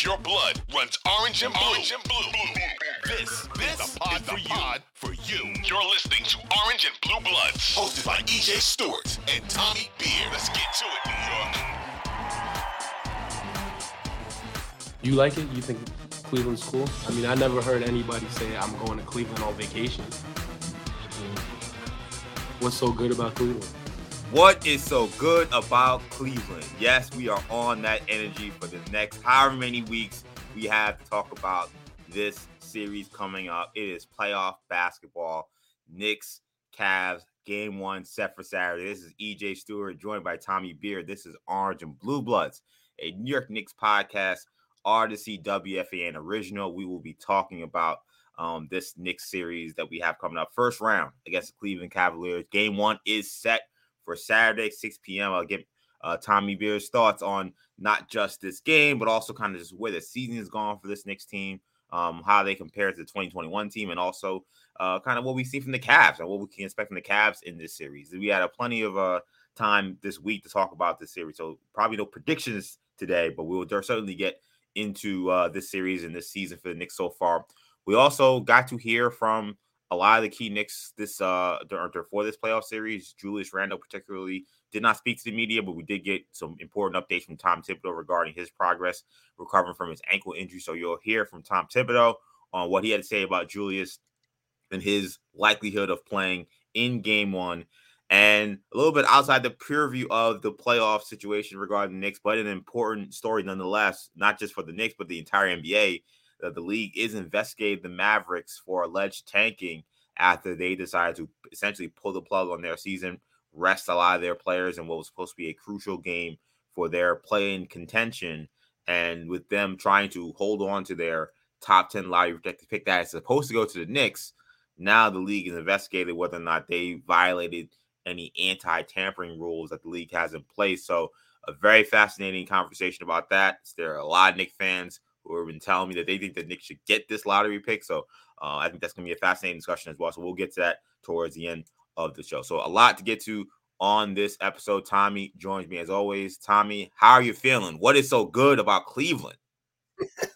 If your blood runs orange and blue, orange and blue, this, this is the pod, for, pod for you. You're listening to Orange and Blue Bloods, hosted by EJ Stewart and Tommy Beer. Let's get to it, New York. You like it? You think Cleveland's cool? I mean, I never heard anybody say I'm going to Cleveland on vacation. What's so good about Cleveland? What is so good about Cleveland? Yes, we are on that energy for the next however many weeks we have to talk about this series coming up. It is playoff basketball. Knicks, Cavs, game one set for Saturday. This is EJ Stewart joined by Tommy Beer. This is Orange and Blue Bloods, a New York Knicks podcast, Audacy WFAN original. We will be talking about um, this Knicks series that we have coming up. First round against the Cleveland Cavaliers. Game one is set for Saturday, 6 p.m. I'll get uh, Tommy Beer's thoughts on not just this game, but also kind of just where the season is gone for this Knicks team, um, how they compare to the 2021 team, and also uh, kind of what we see from the Cavs and what we can expect from the Cavs in this series. We had a plenty of uh, time this week to talk about this series, so probably no predictions today, but we will certainly get into uh, this series and this season for the Knicks so far. We also got to hear from a lot of the key Knicks this uh for this playoff series, Julius Randle particularly did not speak to the media, but we did get some important updates from Tom Thibodeau regarding his progress recovering from his ankle injury. So you'll hear from Tom Thibodeau on what he had to say about Julius and his likelihood of playing in game one. And a little bit outside the purview of the playoff situation regarding the Knicks, but an important story nonetheless, not just for the Knicks, but the entire NBA that the league is investigating the Mavericks for alleged tanking after they decided to essentially pull the plug on their season, rest a lot of their players in what was supposed to be a crucial game for their playing contention. And with them trying to hold on to their top 10 lottery protected pick that is supposed to go to the Knicks, now the league is investigating whether or not they violated any anti tampering rules that the league has in place. So, a very fascinating conversation about that. There are a lot of Knick fans who have been telling me that they think that Nick should get this lottery pick. So uh, I think that's going to be a fascinating discussion as well. So we'll get to that towards the end of the show. So a lot to get to on this episode. Tommy joins me as always. Tommy, how are you feeling? What is so good about Cleveland?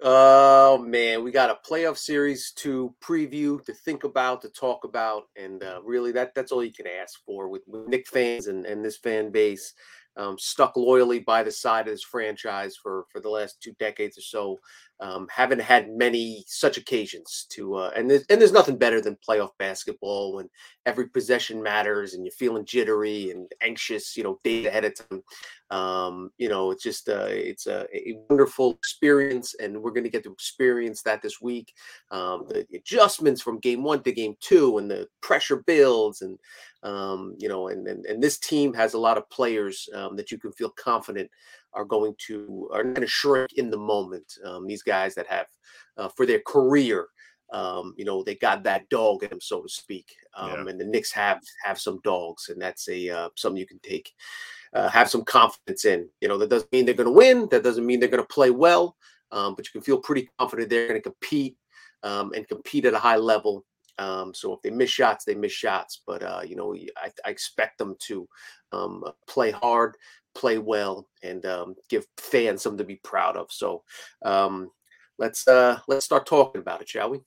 oh man, we got a playoff series to preview, to think about, to talk about, and uh, really that that's all you can ask for with, with Knick fans and, and this fan base um, stuck loyally by the side of this franchise for for the last two decades or so. Um, haven't had many such occasions to, uh, and there's, and there's nothing better than playoff basketball when every possession matters and you're feeling jittery and anxious, you know, days ahead of time. Um, you know, it's just uh, it's a, a, wonderful experience, and we're going to get to experience that this week. Um, the adjustments from game one to game two, and the pressure builds, and um, you know, and, and and this team has a lot of players um, that you can feel confident are going to are going to shrink in the moment. Um, these guys that have uh, for their career, um, you know, they got that dog in them, so to speak. Um, yeah. And the Knicks have have some dogs, and that's a uh, something you can take uh, have some confidence in. You know, that doesn't mean they're going to win. That doesn't mean they're going to play well, um, but you can feel pretty confident they're going to compete um, and compete at a high level. Um, so if they miss shots, they miss shots. But uh, you know, I, I expect them to um, play hard, play well and um, give fans something to be proud of. So um, let's uh, let's start talking about it, shall we?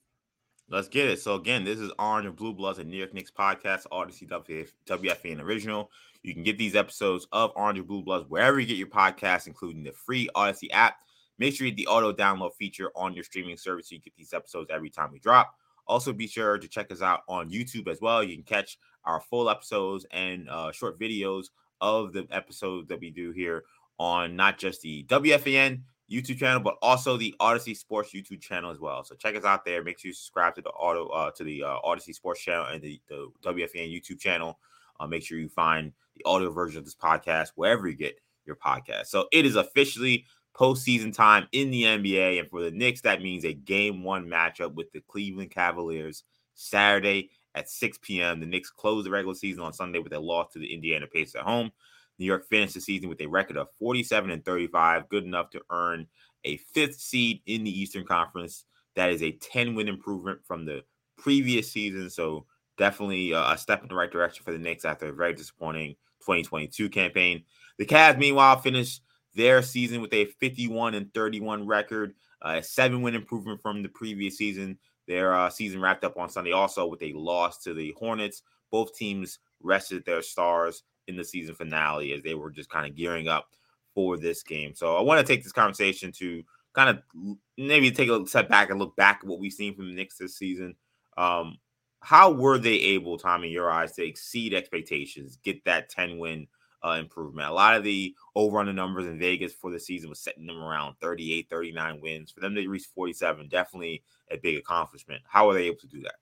Let's get it. So again, this is Orange and Blue Bloods, and New York Knicks podcast, Audacy WF, WFAN original. You can get these episodes of Orange and Blue Bloods wherever you get your podcasts, including the free Audacy app. Make sure you hit the auto download feature on your streaming service so you get these episodes every time we drop. Also, be sure to check us out on YouTube as well. You can catch our full episodes and uh, short videos of the episodes that we do here on not just the WFAN YouTube channel, but also the Audacy Sports YouTube channel as well. So check us out there. Make sure you subscribe to the auto uh, to the uh, Audacy Sports channel and the, the WFAN YouTube channel. Uh, make sure you find the audio version of this podcast wherever you get your podcast. So it is officially postseason time in the NBA, and for the Knicks, that means a Game One matchup with the Cleveland Cavaliers Saturday at 6 p.m. The Knicks closed the regular season on Sunday with a loss to the Indiana Pacers at home. New York finished the season with a record of 47 and 35, good enough to earn a fifth seed in the Eastern Conference. That is a 10 win improvement from the previous season. So, definitely a step in the right direction for the Knicks after a very disappointing 2022 campaign. The Cavs, meanwhile, finished their season with a 51 and 31 record, a seven win improvement from the previous season. Their uh, season wrapped up on Sunday also with a loss to the Hornets. Both teams rested their stars in the season finale as they were just kind of gearing up for this game. So I want to take this conversation to kind of maybe take a step back and look back at what we've seen from the Knicks this season. Um, how were they able, Tommy, in your eyes, to exceed expectations, get that 10 win uh, improvement? A lot of the over the numbers in Vegas for the season was setting them around 38, 39 wins. For them to reach 47, definitely a big accomplishment. How were they able to do that?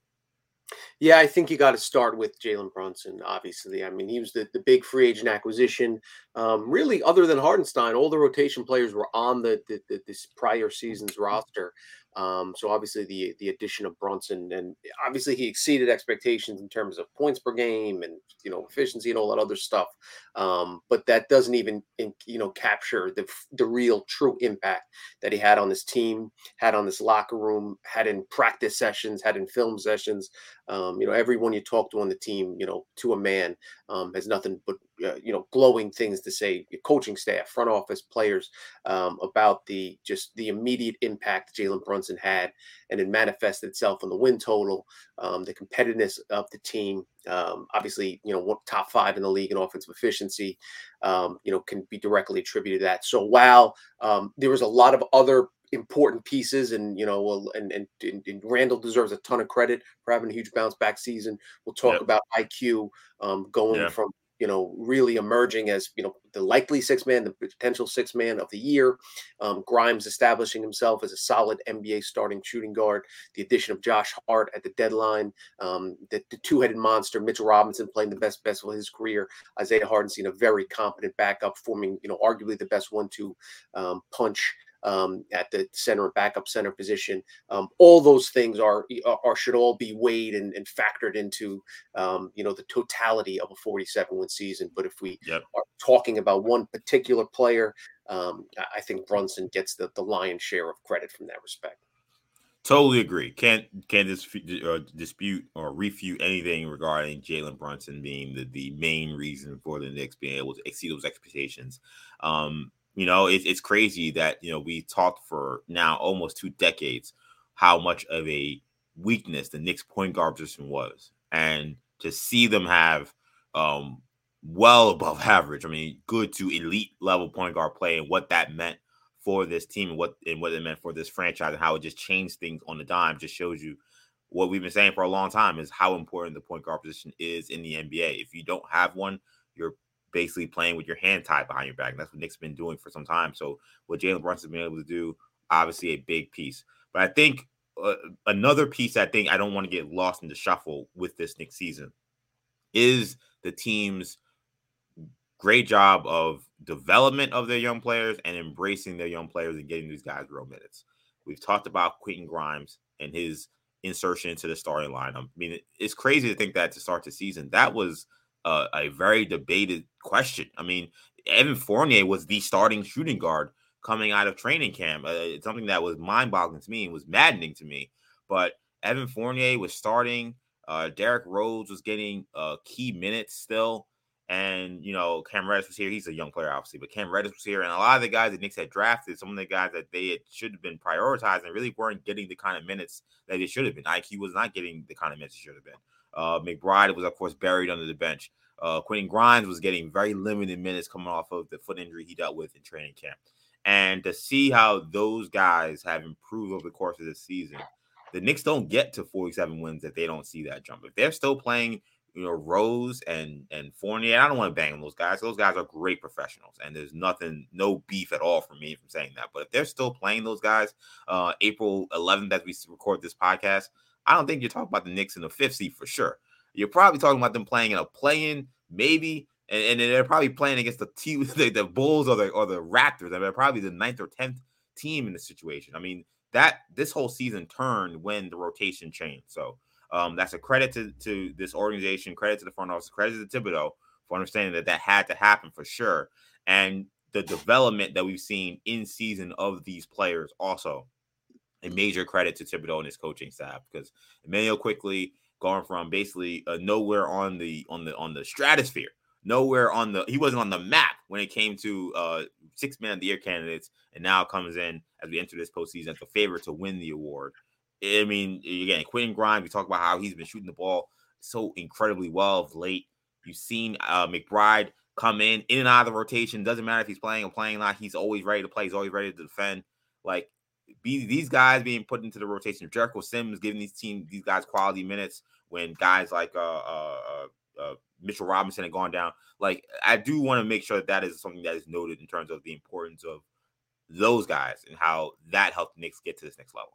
Yeah, I think you got to start with Jalen Brunson. Obviously, I mean he was the, the big free agent acquisition. Um, really, other than Hartenstein, all the rotation players were on the, the, the this prior season's roster. Um, so obviously the the addition of Brunson and obviously he exceeded expectations in terms of points per game and you know efficiency and all that other stuff. Um, but that doesn't even you know capture the the real true impact that he had on this team, had on this locker room, had in practice sessions, had in film sessions. Um, you know everyone you talk to on the team, you know to a man, um, has nothing but uh, you know glowing things to say coaching staff front office players um, about the just the immediate impact jalen brunson had and it manifested itself in the win total um, the competitiveness of the team um, obviously you know top five in the league in offensive efficiency um, you know can be directly attributed to that. So while there was a lot of other important pieces and you know and, and, and Randle deserves a ton of credit for having a huge bounce back season. We'll talk yep. about IQ um, going yeah. from you know, really emerging as you know the likely six man, the potential six man of the year. Um, Grimes establishing himself as a solid NBA starting shooting guard. The addition of Josh Hart at the deadline, um, the, the two headed monster Mitchell Robinson playing the best best of his career. Isaiah Hartenstein a very competent backup, forming you know arguably the best one two um, punch um, at the center and backup center position. Um, all those things are, are should all be weighed and, and factored into um, you know the totality of a 47 win season. But if we yep. are talking about one particular player, um, I think Brunson gets the, the lion's share of credit from that respect. Totally agree. Can't can't dispute, uh, dispute or refute anything regarding Jalen Brunson being the, the main reason for the Knicks being able to exceed those expectations. Um, you know, it, it's crazy that you know we talked for now almost two decades how much of a weakness the Knicks point guard position was, and to see them have um, well above average, I mean, good to elite level point guard play, and what that meant for this team, and what and what it meant for this franchise, and how it just changed things on the dime, just shows you what we've been saying for a long time is how important the point guard position is in the NBA. If you don't have one, you're basically playing with your hand tied behind your back. And that's what Knicks been doing for some time. So what Jalen Brunson's been able to do, obviously a big piece. But I think uh, another piece I think I don't want to get lost in the shuffle with this Nick season is the team's great job of development of their young players and embracing their young players and getting these guys real minutes. We've talked about Quentin Grimes and his insertion into the starting lineup. I mean, it's crazy to think that to start the season, that was – a very debated question. I mean, Evan Fournier was the starting shooting guard coming out of training camp. Uh, it's something that was mind boggling to me and was maddening to me. But Evan Fournier was starting. Uh, Derrick Rose was getting uh, key minutes still. And, you know, Cam Reddish was here. He's a young player, obviously, but Cam Reddish was here. And a lot of the guys that Knicks had drafted, some of the guys that they should have been prioritizing, really weren't getting the kind of minutes that they should have been. IQ was not getting the kind of minutes he should have been. Uh, McBride was, of course, buried under the bench. Uh, Quentin Grimes was getting very limited minutes coming off of the foot injury he dealt with in training camp. And to see how those guys have improved over the course of this season, the Knicks don't get to 47 wins if they don't see that jump. If they're still playing, you know, Rose and and Fournier, I don't want to bang on those guys. Those guys are great professionals, and there's nothing, no beef at all for me from saying that. But if they're still playing those guys, uh, April 11th as we record this podcast, I don't think you're talking about the Knicks in the fifth seed for sure. You're probably talking about them playing in a play-in, maybe, and, and they're probably playing against the, t- the the Bulls or the or the Raptors. I mean, they're probably the ninth or tenth team in the situation. I mean, that this whole season turned when the rotation changed. So um, that's a credit to to this organization, credit to the front office, credit to Thibodeau for understanding that that had to happen for sure, and the development that we've seen in season of these players also a major credit to Thibodeau and his coaching staff because Immanuel Quickley going from basically uh, nowhere on the on the on the stratosphere, nowhere on the he wasn't on the map when it came to uh, six man of the year candidates, and now comes in as we enter this postseason as a favorite to win the award. I mean, again, Quentin Grimes. We talk about how he's been shooting the ball so incredibly well of late. You've seen uh, McBride come in, in and out of the rotation. Doesn't matter if he's playing or playing not. He's always ready to play. He's always ready to defend. Like be these guys being put into the rotation. Jericho Sims giving these team these guys quality minutes when guys like uh, uh, uh, uh Mitchell Robinson had gone down. Like I do want to make sure that that is something that is noted in terms of the importance of those guys and how that helped Knicks get to this next level.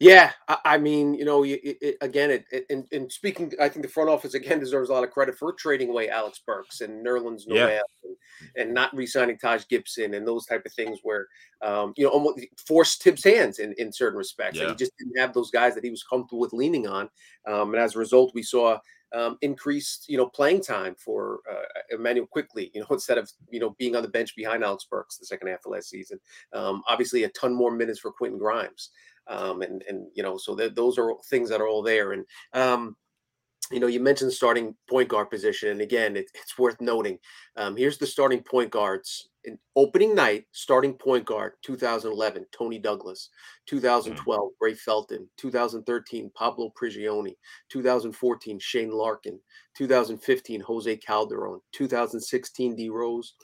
Yeah, I, I mean, you know, it, it, again, it, it and, speaking, I think the front office again deserves a lot of credit for trading away Alec Burks and Nerlens Noel yeah. and, and, not re-signing Taj Gibson and those type of things where, um, you know, almost forced Thibs' hands in, in certain respects. Yeah. And he just didn't have those guys that he was comfortable with leaning on, um, and as a result, we saw um, increased, you know, playing time for uh, Immanuel Quickley, you know, instead of, you know, being on the bench behind Alec Burks the second half of last season. Um, obviously, a ton more minutes for Quentin Grimes. Um, and, and, you know, so those are things that are all there. And, um, you know, you mentioned starting point guard position. And again, it, it's worth noting. Um, here's the starting point guards in opening night, starting point guard 2011, Toney Douglas, 2012, mm. Ray Felton, 2013, Pablo Prigioni, 2014, Shane Larkin, 2015, Jose Calderon, 2016, D Rose,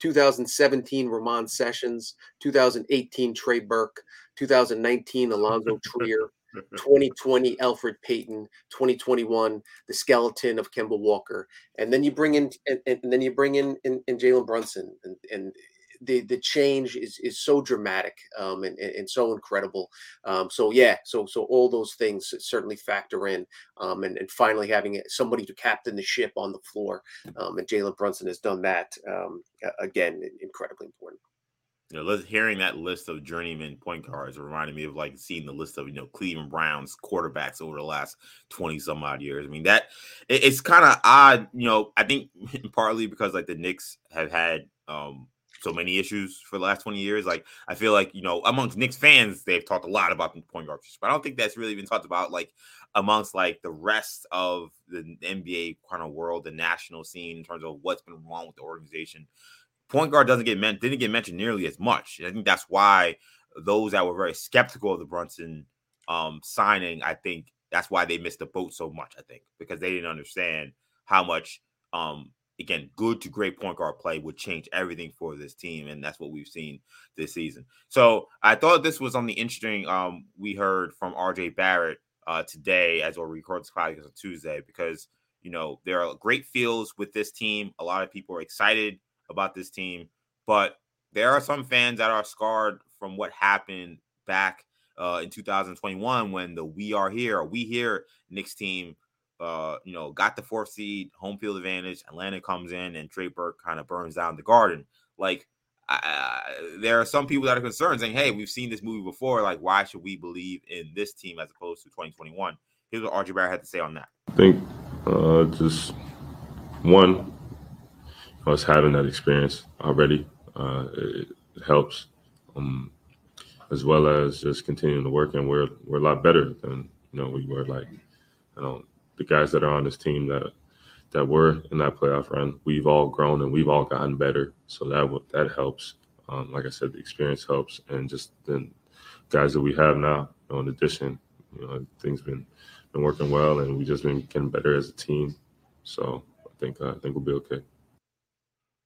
2017, Ramon Sessions, 2018, Trey Burke, 2019, Allonzo Trier. 2020 Elfrid Payton, 2021 the skeleton of Kemba Walker, and then you bring in and, and then you bring in in, Jalen Brunson, and, and the the change is is so dramatic um, and, and so incredible. Um, so yeah, so so all those things certainly factor in, um, and and finally having somebody to captain the ship on the floor, um, and Jalen Brunson has done that um, again, incredibly important you know, hearing that list of journeyman point guards reminded me of like seeing the list of you know Cleveland Browns quarterbacks over the last twenty some odd years. I mean that it, it's kind of odd, you know. I think partly because like the Knicks have had um so many issues for the last 20 years. Like I feel like, you know, amongst Knicks fans, they've talked a lot about the point guard but I don't think that's really been talked about like amongst like the rest of the NBA kind of world, the national scene in terms of what's been wrong with the organization point guard doesn't get meant didn't get mentioned nearly as much. I think that's why those that were very skeptical of the Brunson um, signing, I think that's why they missed the boat so much. I think because they didn't understand how much um, again good to great point guard play would change everything for this team, and that's what we've seen this season. So I thought this was on the interesting. Um, we heard from RJ Barrett uh, today as we record this podcast on Tuesday because you know there are great feels with this team. A lot of people are excited about this team, but there are some fans that are scarred from what happened back uh, in 2021 when the We Are Here, or We Here Knicks team, uh, you know, got the fourth seed, home field advantage. Atlanta comes in and Trey Burke kind of burns down the garden. Like, uh, there are some people that are concerned saying, hey, we've seen this movie before. Like, why should we believe in this team as opposed to 2021? Here's what RJ Barrett had to say on that. I think uh, just one, us having that experience already uh, it, helps, um, as well as just continuing to work. And we're we're a lot better than you know we were. Like you know the guys that are on this team that that were in that playoff run. We've all grown and we've all gotten better. So that that helps. Um, like I said, the experience helps, and just the guys that we have now. You know, in addition, you know, things been been working well, and we've just been getting better as a team. So I think uh, I think we'll be okay.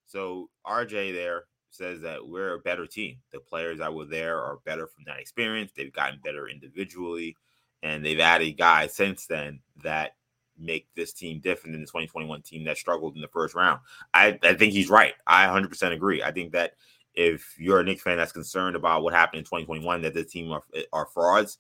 So RJ there says that we're a better team. The players that were there are better from that experience. They've gotten better individually, and they've added guys since then that make this team different than the 2021 team that struggled in the first round. I, I think he's right. I 100% agree. I think that if you're a Knicks fan that's concerned about what happened in 2021, that the team are, eh, are frauds,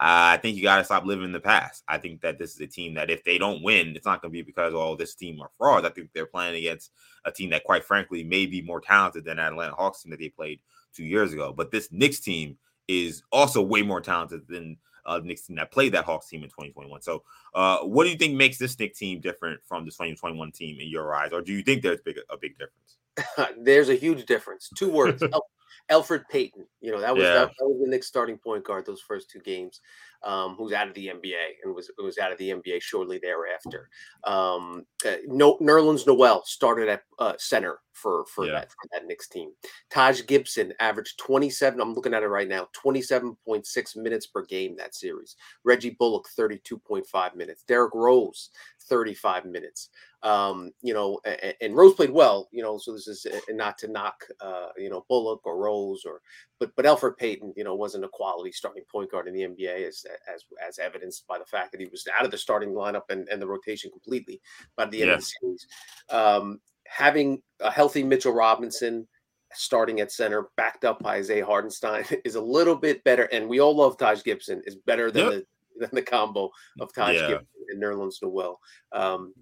I think you got to stop living in the past. I think that this is a team that if they don't win, it's not going to be because oh this team are frauds. I think they're playing against a team that, quite frankly, may be more talented than that Atlanta Hawks team that they played two years ago. But this Knicks team is also way more talented than uh, the Knicks team that played that Hawks team in 2021. So, uh, what do you think makes this Knicks team different from the 2021 team in your eyes, or do you think there's big, a big difference? there's a huge difference. Two words: Elfrid Payton, you know that was Yeah. that, that was the Knicks starting point guard those first two games, um, who's out of the NBA and was was out of the NBA shortly thereafter. Um, uh, no, Nerlens Noel started at uh, center for for Yeah. that for that Knicks team. Taj Gibson averaged 27. I'm looking at it right now, 27.6 minutes per game that series. Reggie Bullock 32.5 minutes. Derrick Rose 35 minutes. Um, you know, and, and Rose played well. You know, so this is uh, not to knock, uh, you know, Bullock or Rose or, but but Elfrid Payton, you know, wasn't a quality starting point guard in the NBA as as as evidenced by the fact that he was out of the starting lineup and, and the rotation completely by the end Yeah. of the series. Um, having a healthy Mitchell Robinson starting at center, backed up by Isaiah Hartenstein, is a little bit better. And we all love Taj Gibson, is better than Yep. the than the combo of Taj Yeah. Gibson and Nerlens Noel. Um,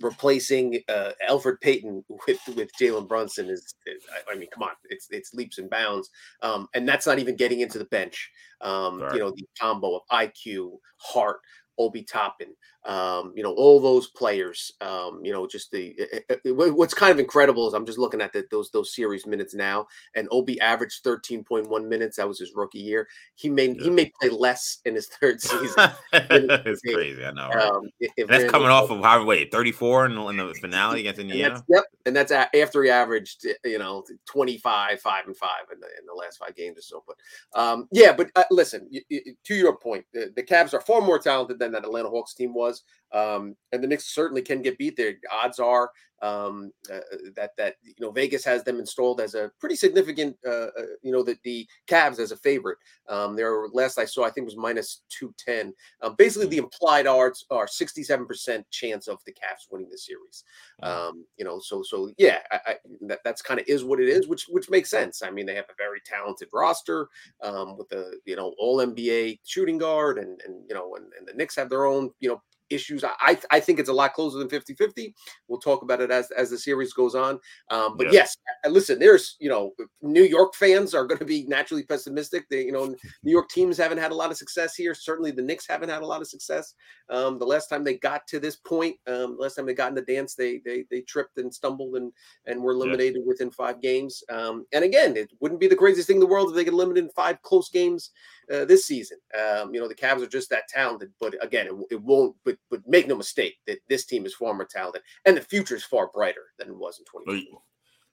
replacing uh, Elfrid Payton with with Jalen Brunson is, is- I- mean, come on, it's it's leaps and bounds, um, and that's not even getting into the bench. Um, Right. You know, the combo of IQ, Hart, Obi Toppin, um, you know, all those players. Um, you know, just the it- it- it- what's kind of incredible is I'm just looking at the, those those series minutes now, and Obi averaged 13.1 minutes. That was his rookie year. He may he may play less in his third season. it's crazy. I know. right? Um, that's coming off of how wait 34 in, the- in the finale against and Indiana. that's, yep, and that's a- after he averaged, you know, 25, five and five in the, in the last five games or so. But um, yeah, but uh, listen, to your point, the, the Cavs are far more talented than that Atlanta Hawks team was, um, and the Knicks certainly can get beat. Their odds are um, uh, that that you know Vegas has them installed as a pretty significant, uh, uh, you know, the the Cavs as a favorite. Um, their last I saw, I think was minus two ten. Um, basically, the implied odds are sixty seven percent chance of the Cavs winning the series. Um, you know, so so yeah, I, I, that that's kind of is what it is, which which makes sense. I mean, they have a very talented roster um, with the you know all NBA shooting guard, and and you know, and, and the Knicks have their own you know issues. I I, think it's a lot closer than 50-50. We'll talk about it as as the series goes on. Um, but Yeah. yes, uh, listen, there's you know New York fans are going to be naturally pessimistic. They you know New York teams haven't had a lot of success here. Certainly, the Knicks haven't had a lot of success. Um, the last time they got to this point, um, last time they got in the dance, they they they tripped and stumbled and and were eliminated within five games. Um, and again, it wouldn't be the craziest thing in the world if they get eliminated in five close games uh, this season. Um, you know, the Cavs are just that talented. But again, it, it won't. But but make no mistake that this team is far more talented, and the future is far brighter than it was in Well, 2020.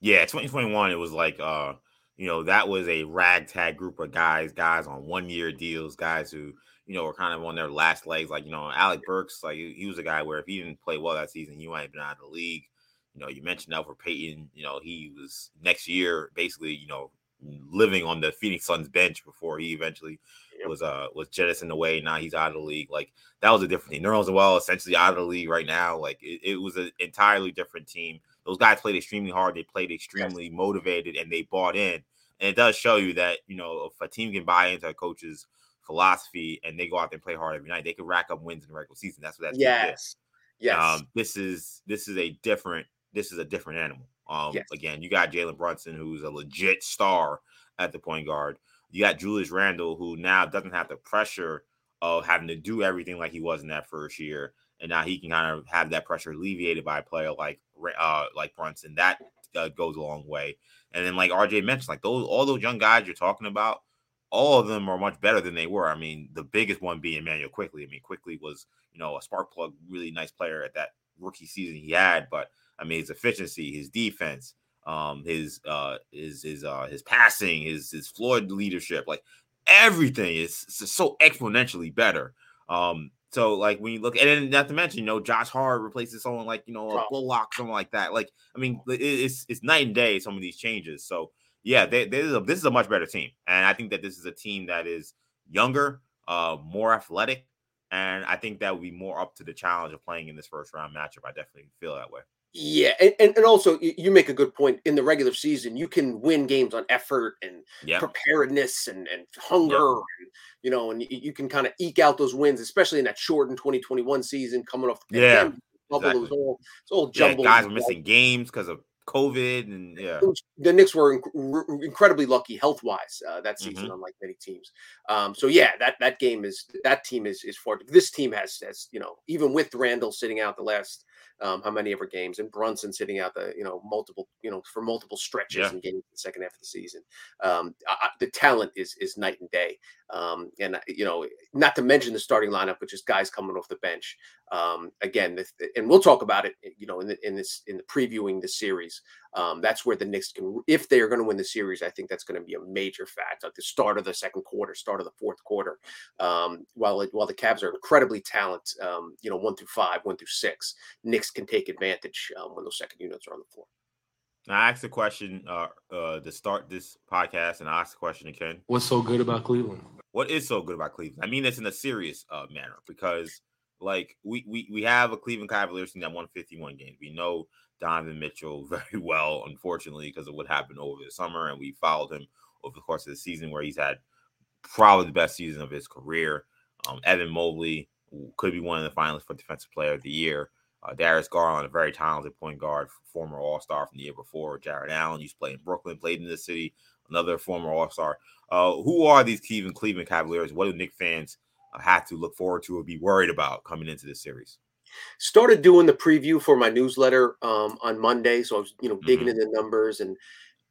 Yeah, 2021, it was like uh, you know, that was a ragtag group of guys, guys on one year deals, guys who, you know, were kind of on their last legs. Like, you know, Alec Burks, like he, he was a guy where if he didn't play well that season, he might have been out of the league. You know, you mentioned Elfrid Payton, you know, he was next year basically, you know, living on the Phoenix Suns bench before he eventually Yep. was uh was jettisoned away. Now he's out of the league. Like that was a different team. Nerlens well essentially out of the league right now. Like it, it was an entirely different team. Those guys played extremely hard. They played extremely motivated, and they bought in. And it does show you that you know if a team can buy into a coach's philosophy and they go out there and play hard every night, they can rack up wins in the regular season. That's what that team. Yes. Yes. Um, this is this is a different this is a different animal. Um, Yes. again, you got Jalen Brunson, who's a legit star at the point guard. You got Julius Randle, who now doesn't have the pressure of having to do everything like he was in that first year, and now he can kind of have that pressure alleviated by a player like uh like Brunson. That uh, goes a long way. And then, like RJ mentioned, like those all those young guys you're talking about, all of them are much better than they were. I mean, the biggest one being Immanuel Quickley. I mean, Quickley was you know a spark plug, really nice player at that rookie season he had, but I mean his efficiency, his defense, um, his uh his his uh his passing, his his floor leadership, like everything is so exponentially better. Um, so like when you look, and then not to mention, you know, Josh Hart replaces someone like you know a. Bullock, someone like that. Like I mean, it's it's night and day some of these changes. So yeah, they, this is a this is a much better team, and I think that this is a team that is younger, uh, more athletic, and I think that would be more up to the challenge of playing in this first round matchup. I definitely feel that way. Yeah, and, and, also you make a good point. In the regular season, you can win games on effort and Yeah, preparedness and, and hunger, and, you know, and you, you can kind of eke out those wins, especially in that shortened 2021 season coming off the Yeah, bubble. It was exactly. all it's all yeah, jumbled. guys were missing games because of COVID, and yeah, the Knicks were inc- incredibly lucky health wise uh, that Mm-hmm. season, unlike many teams. Um, so yeah, that that game is that team is is far. This team has has you know even with Randle sitting out the last um, how many ever games, and Brunson sitting out the you know multiple you know for multiple stretches Yeah. and games in the second half of the season. Um, I, the talent is is night and day, um, and you know not to mention the starting lineup, but just guys coming off the bench. Um, again, this, and we'll talk about it, you know, in the, in this in the previewing the series. Um, that's where the Knicks can, if they are going to win the series, I think that's going to be a major fact at the start of the second quarter, start of the fourth quarter. Um, while it, while the Cavs are incredibly talented, um, you know, one through five, one through six, Knicks can take advantage um, when those second units are on the floor. Now, I asked a question uh, uh, to start this podcast, and I asked a question to Ken. What's so good about Cleveland? What is so good about Cleveland? I mean this in a serious uh, manner because, like, we, we we have a Cleveland Cavaliers team that won 51 games. We know Donovan Mitchell very well, unfortunately, because of what happened over the summer, and we followed him over the course of the season, where he's had probably the best season of his career. Um, Evan Mobley could be one of the finalists for Defensive Player of the Year. Uh, Darius Garland, a very talented point guard, former All Star from the year before. Jarrett Allen used to play in Brooklyn, played in the city, another former All Star. Uh, who are these Cleveland Cleveland Cavaliers? What do Knick fans have to look forward to or be worried about coming into this series? started doing the preview for my newsletter um, on Monday, so I was you know digging Mhm. into numbers, and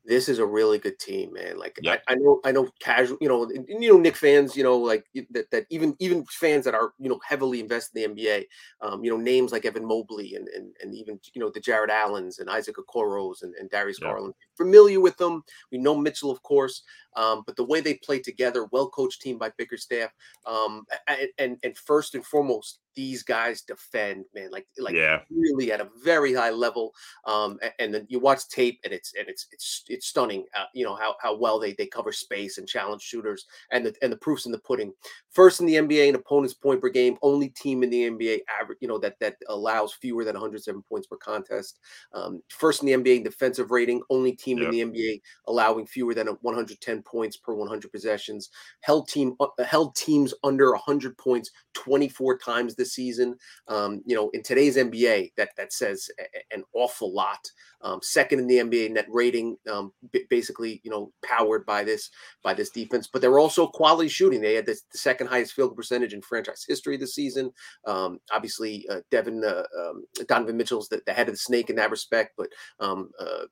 this is a really good team, man. Like Yep. I, I know, I know, casual, you know, and, you know, Knick fans, you know, like that, that even even fans that are you know heavily invested in the NBA, um, you know, names like Evan Mobley and and and even you know the Jarrett Allens and Isaac Okoros and, and Darius Yeah. Garland, familiar with them. We know Mitchell, of course, um, but the way they play together, well coached team by Bickerstaff, um, a- a- and and first and foremost, these guys defend, man, like like yeah, really at a very high level. Um, a- and, then you watch tape, and it's and it's it's it's stunning. Uh, you know how how well they they cover space and challenge shooters, and the and the proofs in the pudding. First in the NBA in opponents' point per game, only team in the NBA average, you know that that allows fewer than 107 points per contest. Um, first in the NBA in defensive rating, only team in the NBA allowing fewer than 110 points per 100 possessions. Held team uh, held teams under 100 points 24 times this season. Um, you know, in today's NBA, that that says a- an awful lot. Um, second in the NBA net rating, um, b- basically, you know, powered by this by this defense. But they're also quality shooting. They had this, the second highest field percentage in franchise history this season. Um, obviously, uh, Devin uh, um, Donovan Mitchell's the, the head of the snake in that respect, but um, uh,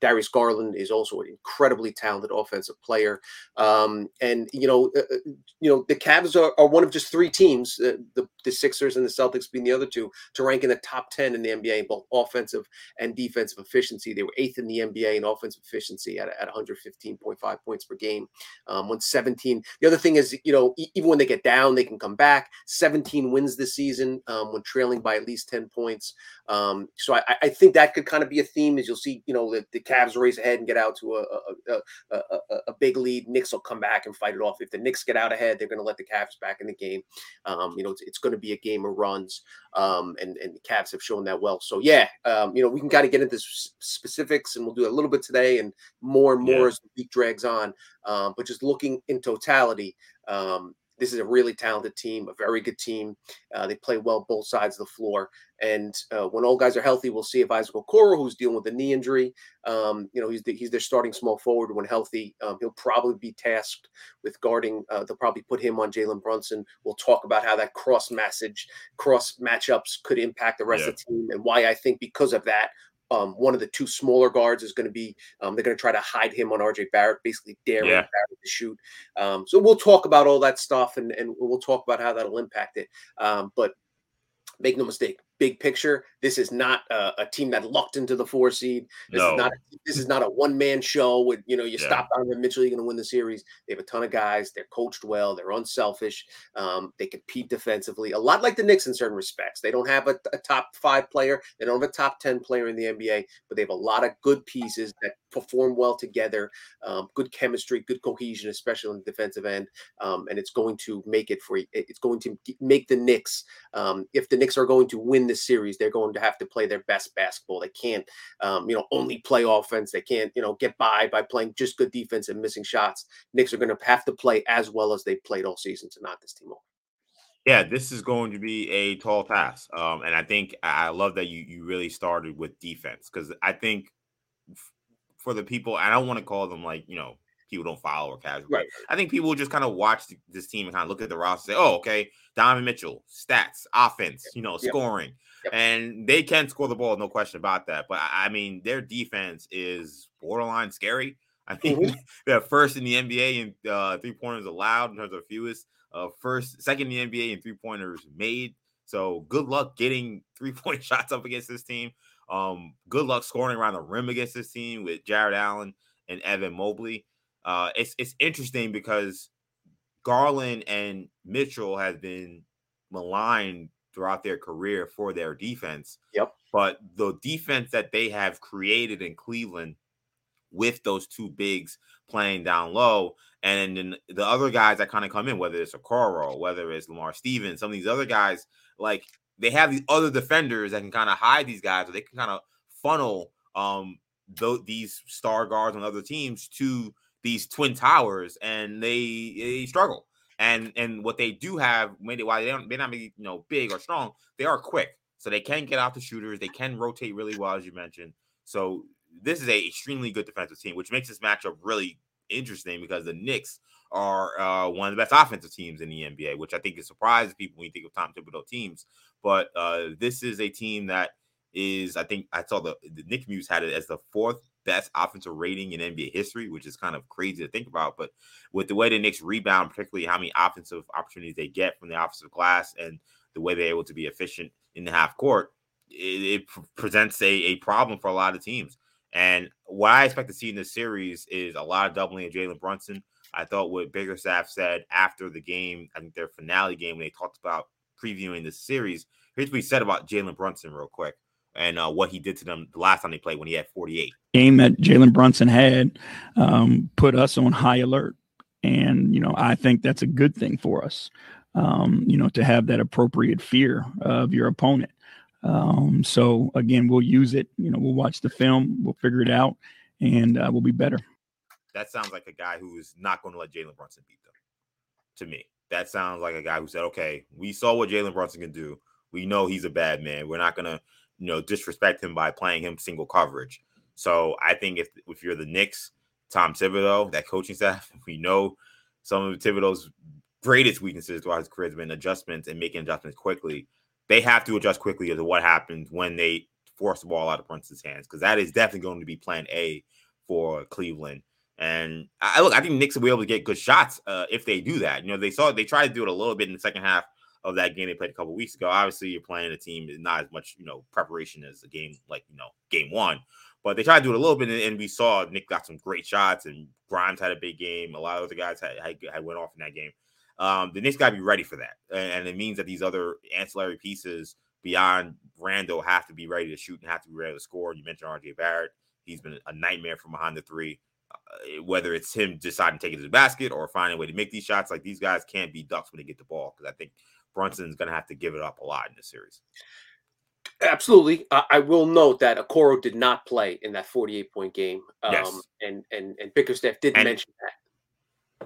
Darius Garland is also an incredibly talented offensive player. Um, and you know, uh, uh, you know, the Cavs are, are one of just three teams, uh, the the Sixers and the Celtics being the other two, to rank in the top ten in the NBA in both offensive and defensive efficiency. They were eighth in the NBA in offensive efficiency at, at 115.5 points per game. Um, when 17, the other thing is, you know, e- even when they get down, they can come back. 17 wins this season um, when trailing by at least 10 points. Um, so I, I think that could kind of be a theme as you'll see, you know, the, the Cavs race ahead and get out to a, a, a, a, a- big lead. Knicks will come back and fight it off. If the Knicks get out ahead, they're going to let the Cavs back in the game. Um, you know, it's, it's going to be a game of runs. Um, and, and the Cavs have shown that well. So yeah, um, you know, we can kind of get into s- specifics and we'll do a little bit today and more and more Yeah. as the week drags on. Um, but just looking in totality, um, this is a really talented team, a very good team. Uh, they play well both sides of the floor. And uh, when all guys are healthy, we'll see if Isaac Okoro, who's dealing with a knee injury, um, you know, he's the, he's their starting small forward when healthy. Um, he'll probably be tasked with guarding. Uh, they'll probably put him on Jalen Brunson. We'll talk about how that cross message, cross matchups could impact the rest of the team, and why I think because of that, um, one of the two smaller guards is going to be. Um, they're going to try to hide him on RJ Barrett, basically daring Yeah. Barrett to shoot. Um, so we'll talk about all that stuff, and and we'll talk about how that'll impact it. Um, but make no mistake, big picture, this is not a, a team that lucked into the four seed. This No. is not this is not a one man show with you know you Yeah. stop Donovan Mitchell, you're going to win the series. They have a ton of guys. They're coached well. They're unselfish. Um, they compete defensively a lot like the Knicks in certain respects. They don't have a, a top five player. They don't have a top ten player in the NBA, but they have a lot of good pieces that perform well together. Um, good chemistry, good cohesion, especially on the defensive end. Um, and it's going to make it for it's going to make the Knicks. Um, if the Knicks are going to win this series, they're going to have to play their best basketball. They can't, um, you know, only play offense. They can't, you know, get by by playing just good defense and missing shots. Knicks are going to have to play as well as they played all season to knock this team off. Yeah, this is going to be a tall task. Um, and I think I love that you you really started with defense because I think for the people, I don't want to call them like, you know, people don't follow or casual. Right. I think people just kind of watch this team and kind of look at the roster and say, oh, okay, Donovan Mitchell, stats, offense, you know, scoring. Yep. And they can score the ball, no question about that. But I mean, their defense is borderline scary. I mean, Mhm. they're first in the NBA in uh, three pointers allowed in terms of fewest. Uh, first, second in the NBA in three pointers made. So good luck getting three point shots up against this team. Um, good luck scoring around the rim against this team with Jarrett Allen and Evan Mobley. Uh, it's it's interesting because Garland and Mitchell have been maligned throughout their career for their defense. Yep. But the defense that they have created in Cleveland with those two bigs playing down low, and then the other guys that kind of come in, whether it's a Okoro, whether it's Lamar Stevens, some of these other guys, like they have these other defenders that can kind of hide these guys, or they can kind of funnel um tho- these star guards on other teams to these twin towers, and they they struggle. And and what they do have, maybe while they don't may not be you know big or strong, they are quick, so they can get out the shooters. They can rotate really well, as you mentioned. So this is a extremely good defensive team, which makes this matchup really interesting because the Knicks are uh, one of the best offensive teams in the NBA, which I think is surprising people when you think of Tom Thibodeau teams. But uh, this is a team that is, I think, I saw the the Nick Muse had it as the fourth best offensive rating in NBA history, which is kind of crazy to think about. But with the way the Knicks rebound, particularly how many offensive opportunities they get from the offensive glass and the way they're able to be efficient in the half court, it, it presents a, a problem for a lot of teams. And what I expect to see in this series is a lot of doubling of Jalen Brunson. I thought what Bickerstaff said after the game, I think their finale game, when they talked about previewing the series. Here's what he said about Jalen Brunson, real quick, and uh, what he did to them the last time they played when he had 48. game that Jalen Brunson had um, put us on high alert. And, you know, I think that's a good thing for us, um, you know, to have that appropriate fear of your opponent. Um, so, again, we'll use it. You know, we'll watch the film, we'll figure it out, and uh, we'll be better. That sounds like a guy who is not going to let Jalen Brunson beat them. To me, that sounds like a guy who said, "Okay, we saw what Jalen Brunson can do. We know he's a bad man. We're not going to, you know, disrespect him by playing him single coverage." So I think if if you're the Knicks, Tom Thibodeau, that coaching staff, we know some of Thibodeau's greatest weaknesses throughout his career has been adjustments and making adjustments quickly. They have to adjust quickly as to what happens when they force the ball out of Brunson's hands because that is definitely going to be Plan A for Cleveland. And I look, I think Knicks will be able to get good shots uh, if they do that. You know, they saw they tried to do it a little bit in the second half of that game they played a couple weeks ago. Obviously, you're playing a team is not as much you know preparation as a game like you know game one, but they tried to do it a little bit, and, and we saw Nick got some great shots, and Grimes had a big game. A lot of other guys had had, had went off in that game. Um, the Knicks got to be ready for that, and, and it means that these other ancillary pieces beyond Randle have to be ready to shoot and have to be ready to score. You mentioned RJ Barrett; he's been a nightmare from behind the three. Uh, whether it's him deciding to take it to the basket or finding a way to make these shots, like these guys can't be ducks when they get the ball because I think Brunson's going to have to give it up a lot in this series. Absolutely. I, I will note that Okoro did not play in that 48 point game. Um, Yes. and, and, and Bickerstaff did And- mention that.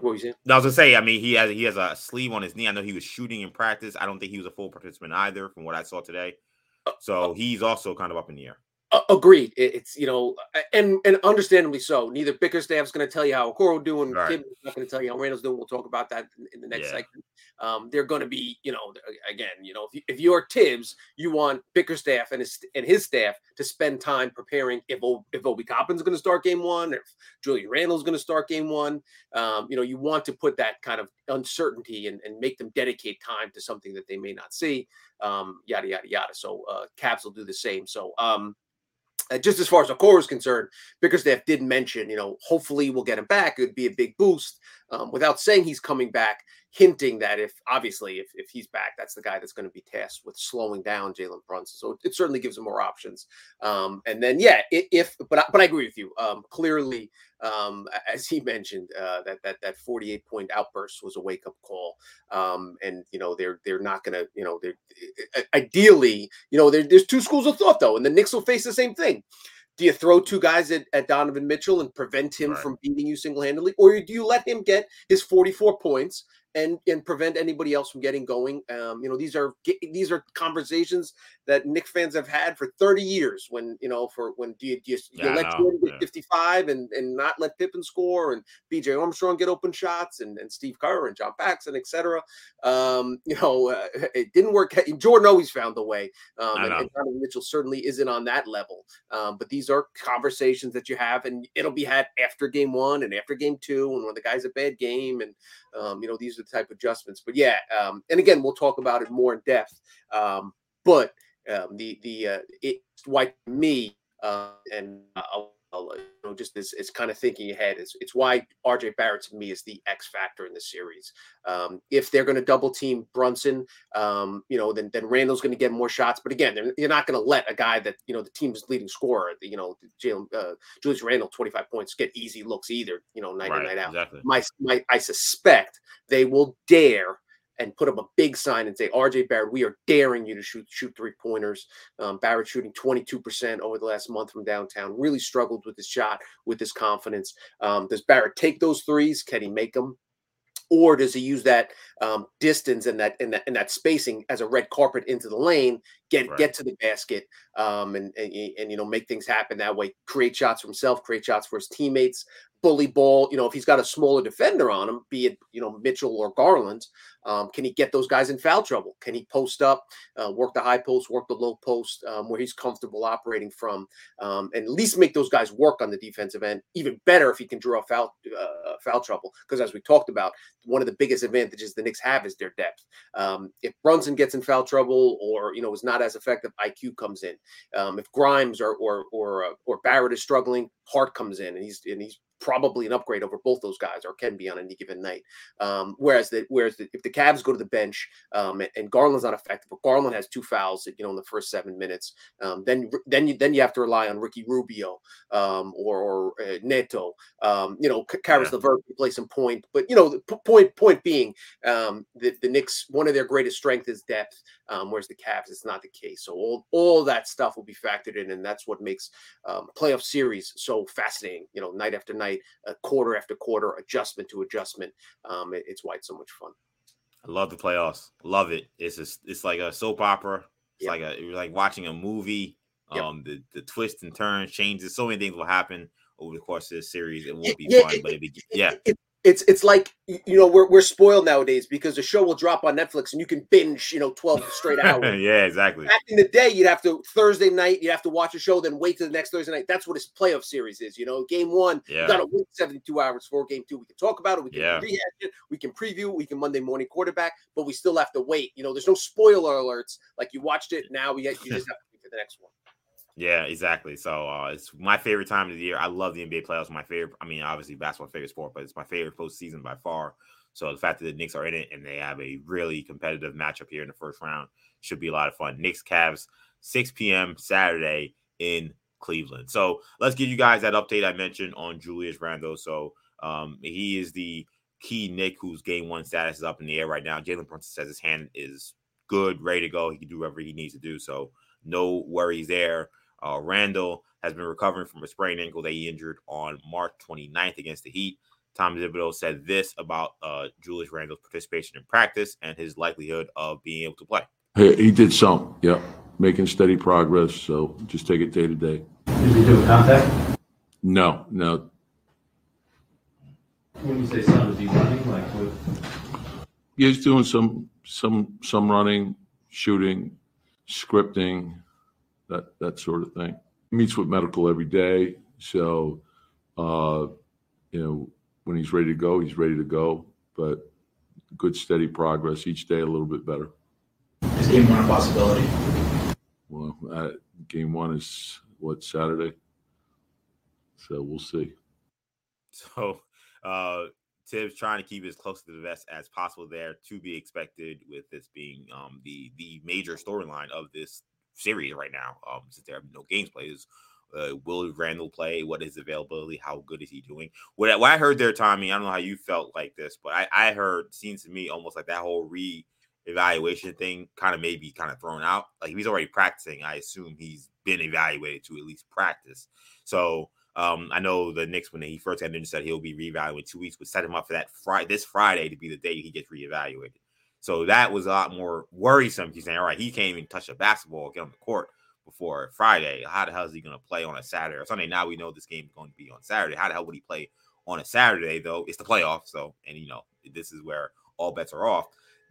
What were you saying? I was gonna say, I mean, he has he has a sleeve on his knee. I know he was shooting in practice. I don't think he was a full participant either, from what I saw today. So he's also kind of up in the air. Uh, agreed. It- it's you know, and and understandably so. Neither Bickerstaff's going to tell you how Okoro doing. Right. Is not going to tell you how Randle's doing. We'll talk about that in, in the next Yeah. segment. Um, they're going to be, you know, again, you know, if, you, if you're Thibs, you want Bickerstaff and his and his staff to spend time preparing if o, if Obi Toppin's going to start game one, if Julius Randle's going to start game one. Um, you know, you want to put that kind of uncertainty and, and make them dedicate time to something that they may not see. Um, yada yada yada. So uh, Cavs will do the same. So um, uh, just as far as Okoro is concerned, Bickerstaff did mention, you know, hopefully we'll get him back. It would be a big boost um, without saying he's coming back, hinting that if obviously if, if he's back, that's the guy that's going to be tasked with slowing down Jalen Brunson. So it certainly gives him more options. Um, and then, yeah, if, but, I- but I agree with you. Um, clearly, um, as he mentioned, uh, that, that, that 48 point outburst was a wake up call. Um, and, you know, they're, they're not going to, you know, they're ideally, you know, there, there's two schools of thought though, and the Knicks will face the same thing. Do you throw two guys at, at Donovan Mitchell and prevent him Right. from beating you single handedly, or do you let him get his 44 points and and prevent anybody else from getting going. Um, you know, these are these are conversations that Knick fans have had for 30 years. When you know, for when do you, do you, yeah, you let Jordan get yeah. 55 and and not let Pippen score and B.J. Armstrong get open shots and and Steve Kerr and John Paxson, etc. Um, you know, uh, it didn't work. Jordan always found a way, um, and, and Donovan Mitchell certainly isn't on that level. Um, but these are conversations that you have, and it'll be had after game one and after game two, and when the guy's a bad game, and um, you know these are the type of adjustments. But yeah, um, and again, we'll talk about it more in depth. Um, but um, the the uh, it's why me uh, and I'll you know, just as, as kind of thinking ahead. It's, it's why RJ Barrett to me is the X factor in the series. Um, if they're going to double team Brunson, um, you know, then then Randle's going to get more shots. But again, you're not going to let a guy that you know the team's leading scorer, you know, Jalen uh, Julius Randle, 25 points, get easy looks either. You know, night right, in night out. Exactly. My, my I suspect they will dare and put up a big sign and say, RJ Barrett, we are daring you to shoot shoot three pointers. Um, Barrett shooting 22% over the last month from downtown, really struggled with his shot, with his confidence. Um, does Barrett take those threes? Can he make them? Or does he use that um, distance and that, and that and that spacing as a red carpet into the lane, get right. get to the basket, um, and, and and you know make things happen that way, create shots for himself, create shots for his teammates bully ball. You know, if he's got a smaller defender on him, be it you know Mitchell or Garland, um, can he get those guys in foul trouble? Can he post up, uh, work the high post, work the low post, um, where he's comfortable operating from, um, and at least make those guys work on the defensive end. Even better if he can draw foul uh, foul trouble, because as we talked about, one of the biggest advantages the Knicks have is their depth. Um, if Brunson gets in foul trouble, or you know is not as effective, IQ comes in. Um, if Grimes or or or uh, or Barrett is struggling, Hart comes in and he's and he's probably an upgrade over both those guys, or can be on any given night. Um, whereas the whereas the, if the Cavs go to the bench um, and Garland's not effective, but Garland has two fouls, you know, in the first seven minutes, um, then then you then you have to rely on Ricky Rubio um, or, or uh, Neto. Um, you know, Caris yeah. LeVert can play some point, but you know, the point point being, um, the the Knicks one of their greatest strengths is depth, whereas the Cavs it's not the case. So all all that stuff will be factored in, and that's what makes playoff series so fascinating. You know, night after night uh, quarter after quarter, adjustment to adjustment. Um, it, it's why it's so much fun. I love the playoffs. Love it. It's just, it's like a soap opera. It's yep. like a you're like watching a movie. Yep. Um, the the twists and turns, changes, so many things will happen over the course of this series. It won't be yeah, fun, it, but it be yeah. It, it's it's like you know we're we're spoiled nowadays because the show will drop on Netflix and you can binge you know twelve straight hours. yeah, exactly. Back in the day, you'd have to Thursday night, you'd have to watch a show, then wait to the next Thursday night. That's what his playoff series is. You know, game one, yeah. you got to wait seventy two hours for game two. We can talk about it, we can yeah. rehash it, we can preview, we can Monday morning quarterback, but we still have to wait. You know, there's no spoiler alerts like you watched it. Now we you just have to wait for the next one. Yeah, exactly. So uh, it's my favorite time of the year. I love the NBA playoffs. My favorite. I mean, obviously basketball favorite sport, but it's my favorite postseason by far. So the fact that the Knicks are in it and they have a really competitive matchup here in the first round should be a lot of fun. Knicks Cavs, 6 p.m. Saturday in Cleveland. So let's give you guys that update I mentioned on Julius Randle. So um, he is the key Knick whose game one status is up in the air right now. Jalen Brunson says his hand is good, ready to go. He can do whatever he needs to do. So no worries there. Uh, Randle has been recovering from a sprained ankle that he injured on March 29th against the Heat. Tom Thibodeau said this about uh, Julius Randle's participation in practice and his likelihood of being able to play. He, he did some, yeah, making steady progress. So just take it day to day. Did he do a contact? No, no. When you say some, is he running like what? He's doing some some some running, shooting, scripting, that that sort of thing. Meets with medical every day, so uh, you know when he's ready to go, he's ready to go. But good steady progress each day, a little bit better. Is game one a possibility? Well, uh, game one is what Saturday, so we'll see. So, uh, Thibs trying to keep as close to the vest as possible there to be expected with this being um, the the major storyline of this series right now. Um, since there are no games played, uh, will Randle play? What is availability? How good is he doing? What, what I heard there, Tommy, I don't know how you felt like this, but I, I heard seems to me almost like that whole re evaluation thing kind of maybe kind of thrown out. Like he's already practicing, I assume he's been evaluated to at least practice. So Um, I know the Knicks when he first injured said he'll be reevaluated two weeks, would set him up for that Friday, this Friday to be the day he gets reevaluated. So that was a lot more worrisome. He's saying, all right, he can't even touch a basketball, get on the court before Friday. How the hell is he going to play on a Saturday or Sunday? Now we know this game is going to be on Saturday. How the hell would he play on a Saturday though? It's the playoffs, so and you know this is where all bets are off.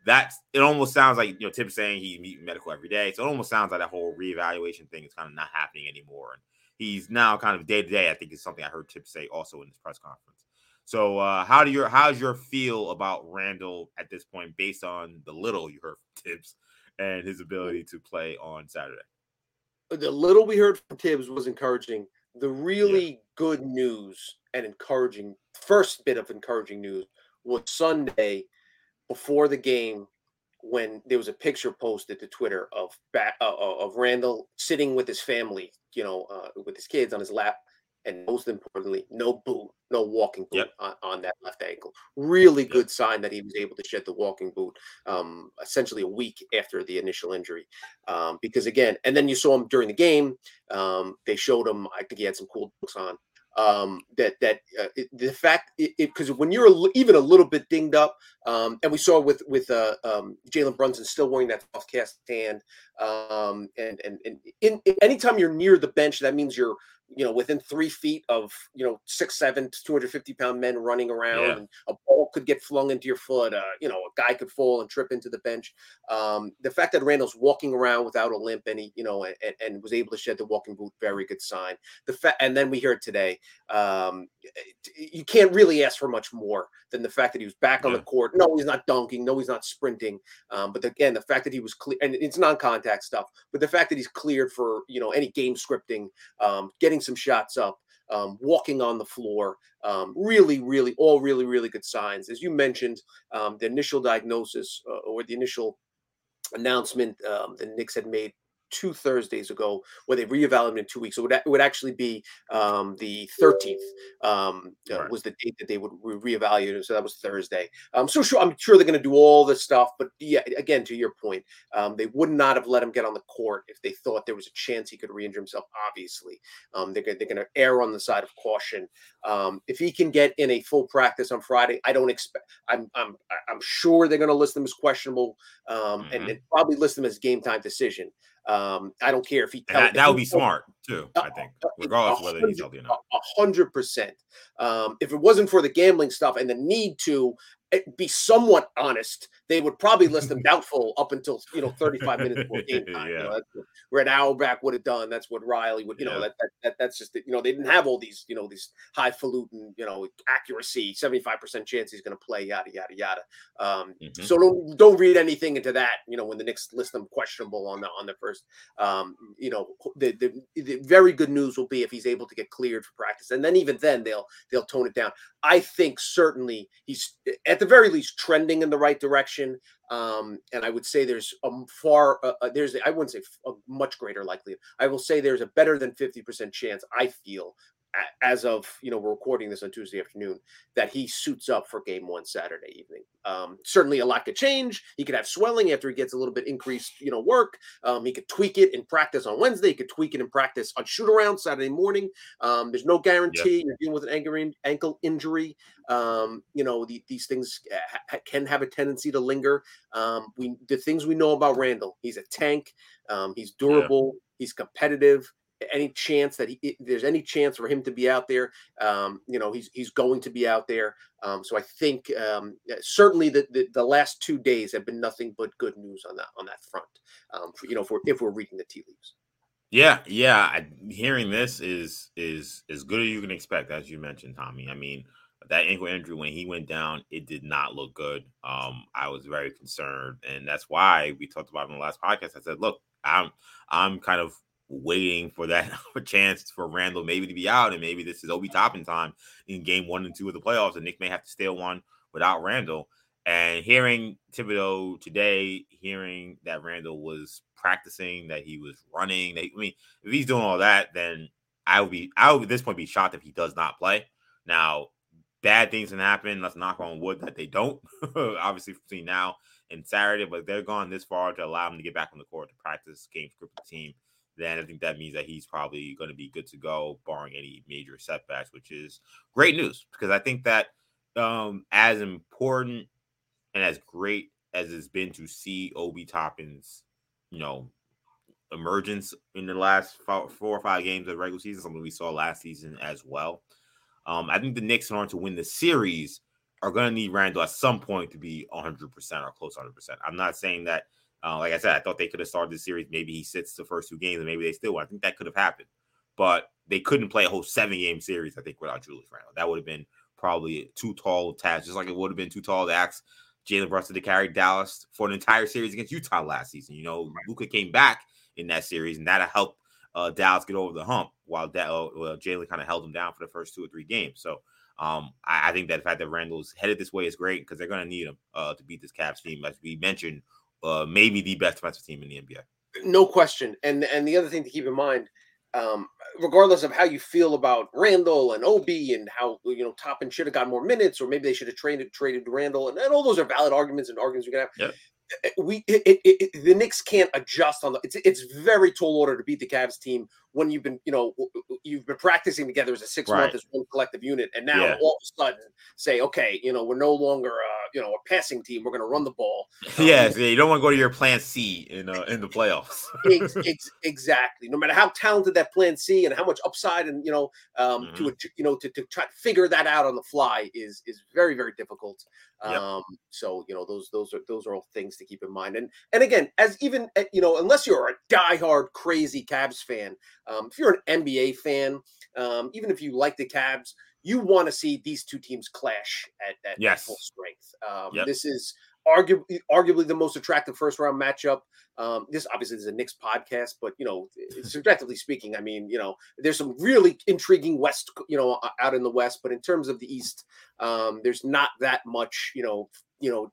That's it. Almost sounds like you know Thibs saying he's meeting medical every day, so it almost sounds like that whole reevaluation thing is kind of not happening anymore. And he's now kind of day to day. I think is something I heard Thibs say also in this press conference. So uh, how do your how's your feel about Randle at this point, based on the little you heard from Thibs and his ability to play on Saturday? The little we heard from Thibs was encouraging. The really yeah. good news and encouraging first bit of encouraging news was Sunday before the game when there was a picture posted to Twitter of uh, of Randle sitting with his family, you know, uh, with his kids on his lap, and most importantly, no boot, no walking boot yep. on, on, that left ankle. Really good sign that he was able to shed the walking boot um, essentially a week after the initial injury. Um, because again, and then you saw him during the game. Um, they showed him, I think he had some cool books on um, that that uh, it, the fact because when you're a, even a little bit dinged up, um, and we saw with with uh, um, Jalen Brunson still wearing that soft cast hand, um, and and and in, in, anytime you're near the bench, that means you're you know, within three feet of, you know, six, seven, 250 pound men running around yeah. and a ball could get flung into your foot. Uh, you know, a guy could fall and trip into the bench. Um, the fact that Randle's walking around without a limp and he, you know, and, and was able to shed the walking boot, very good sign. The fact, and then we hear it today. Um, you can't really ask for much more than the fact that he was back on the court. No, he's not dunking. No, he's not sprinting. Um, but again, the fact that he was clear and it's non-contact stuff, but the fact that he's cleared for, you know, any game scripting, um, getting some shots up, um, walking on the floor. Um, really, really, all really, really good signs. As you mentioned, um, the initial diagnosis uh, or the initial announcement um, the Knicks had made two Thursdays ago, where they reevaluated in two weeks. So it would, it would actually be um, the 13th um, uh, right. was the date that they would re- reevaluate. So that was Thursday. Um, so sure, I'm sure they're going to do all this stuff. But yeah, again, to your point, um, they would not have let him get on the court if they thought there was a chance he could re-injure himself. Obviously, um, they're, they're going to err on the side of caution. Um, if he can get in a full practice on Friday, I don't expect. I'm I'm I'm sure they're going to list him as questionable, um, mm-hmm. and, and probably list him as game time decision. Um, I don't care if he. That, that would be smart too. I think, regardless of whether he's healthy or not. A hundred percent. Um, if it wasn't for the gambling stuff and the need to be somewhat honest, they would probably list them doubtful up until you know 35 minutes before game time. yeah. You know, an Auerbach would have done. That's what Riley would. You know, that, that, that that's just you know they didn't have all these you know these highfalutin you know accuracy, 75 percent chance he's going to play, yada yada yada. Um, mm-hmm. So don't don't read anything into that. You know, when the Knicks list them questionable on the on the first. Um, you know, the, the, the very good news will be if he's able to get cleared for practice, and then even then they'll they'll tone it down. I think certainly he's at the very least trending in the right direction um, and I would say there's a far, uh, there's, I wouldn't say a much greater likelihood. I will say there's a better than 50% chance, I feel, as of you know we're recording this on Tuesday afternoon that he suits up for game one Saturday evening. Um, certainly a lot could change. He could have swelling after he gets a little bit increased you know work. Um, he could tweak it in practice on Wednesday. He could tweak it in practice on shoot around Saturday morning. Um, there's no guarantee you're dealing with an ankle, ankle injury. Um, you know the, these things ha- can have a tendency to linger. Um, we the things we know about Randle He's a tank. Um, he's durable. Yeah. He's competitive any chance that he, there's any chance for him to be out there, um, you know, he's he's going to be out there. Um, so I think um, certainly the, the, the last two days have been nothing but good news on that on that front. Um, for, you know, if we're if we're reading the tea leaves. Yeah, yeah. I, hearing this is is as good as you can expect, as you mentioned, Tommy. I mean, that ankle injury when he went down, it did not look good. Um, I was very concerned, and that's why we talked about in the last podcast. I said, look, I'm I'm kind of waiting for that chance for Randle maybe to be out, and maybe this is Obi Toppin time in game one and two of the playoffs, and Nick may have to steal one without Randle. And hearing Thibodeau today, hearing that Randle was practicing, that he was running, that, I mean, if he's doing all that, then I would be, I would at this point be shocked if he does not play. Now, bad things can happen. Let's knock on wood that they don't. Obviously, between now and Saturday, but they're gone this far to allow him to get back on the court to practice game script the team then I think that means that he's probably going to be good to go, barring any major setbacks, which is great news because I think that um, as important and as great as it's been to see Obi Toppin's, you know, emergence in the last four, or five games of regular season, something we saw last season as well. Um, I think the Knicks, in order to win the series, are going to need Randle at some point to be 100% or close to 100%. I'm not saying that, uh, like I said, I thought they could have started the series. Maybe he sits the first two games and maybe they still win. I think that could have happened, but they couldn't play a whole seven game series, I think, without Julius Randle. That would have been probably too tall a task, just like it would have been too tall to ask Jalen Brunson to carry Dallas for an entire series against Utah last season. You know, Luka came back in that series, and that helped uh, Dallas get over the hump while da- uh, well, Jalen kind of held them down for the first two or three games. So um, I, I, think that the fact that Randle's headed this way is great because they're going to need him uh, to beat this Cavs team, as we mentioned, uh, maybe the best defensive team in the NBA. No question. And and the other thing to keep in mind, um, regardless of how you feel about Randle and Obi and how you know Toppin should have got more minutes, or maybe they should have traded traded Randle, and, and all those are valid arguments and arguments you can have. Yep. Eh, we it, it, it, the Knicks can't adjust on the. It's it's very tall order to beat the Cavs team when you've been you know you've been practicing together as a six right. month as one collective unit, and now yeah. all of a sudden say okay you know we're no longer uh, you know a passing team we're going to run the ball. Um, yes, yeah, you don't want to go to your plan C in uh, in the playoffs. ex- ex- exactly. No matter how talented that plan C and how much upside and you know um, mm-hmm. to you know to, to try to figure that out on the fly is is very very difficult. Yep. Um, so you know those those are those are all things to keep in mind. And and again, as even eh, you know, unless you're a diehard crazy Cavs fan, um, if you're an NBA fan, um, even if you like the Cavs, you want to see these two teams clash at, at yes. full strength. Um, yep. This is arguably arguably the most attractive first round matchup. Um, this obviously is a Knicks podcast, but you know, subjectively speaking, I mean, you know, there's some really intriguing West, you know, out in the West, but in terms of the East, um, there's not that much, you know, you know,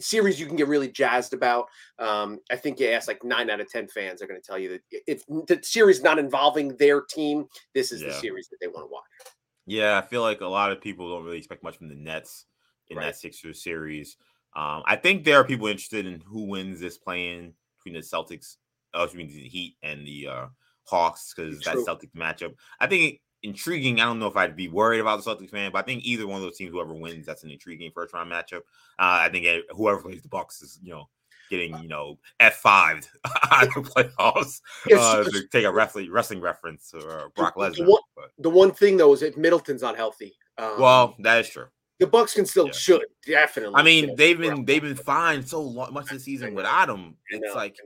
series you can get really jazzed about. Um, I think you ask like nine out of ten fans are going to tell you that if the series not involving their team, this is yeah. the series that they want to watch. Yeah, I feel like a lot of people don't really expect much from the Nets in right. that Sixers series. Um, I think there are people interested in who wins this play-in between the Celtics, oh, mean the Heat and the uh, Hawks because that Celtics matchup. I think intriguing. I don't know if I'd be worried about the Celtics fan, but I think either one of those teams, whoever wins, that's an intriguing first round matchup. Uh, I think whoever plays the Bucks is, you know, getting you know F five on the playoffs uh, to take a wrestling wrestling reference or Brock Lesnar. The, one, the one thing though is if Middleton's not healthy. Um, well, that is true. The Bucks can still yeah. should definitely. I mean, they've been they've been fine so long, much of the season without him. It's know, like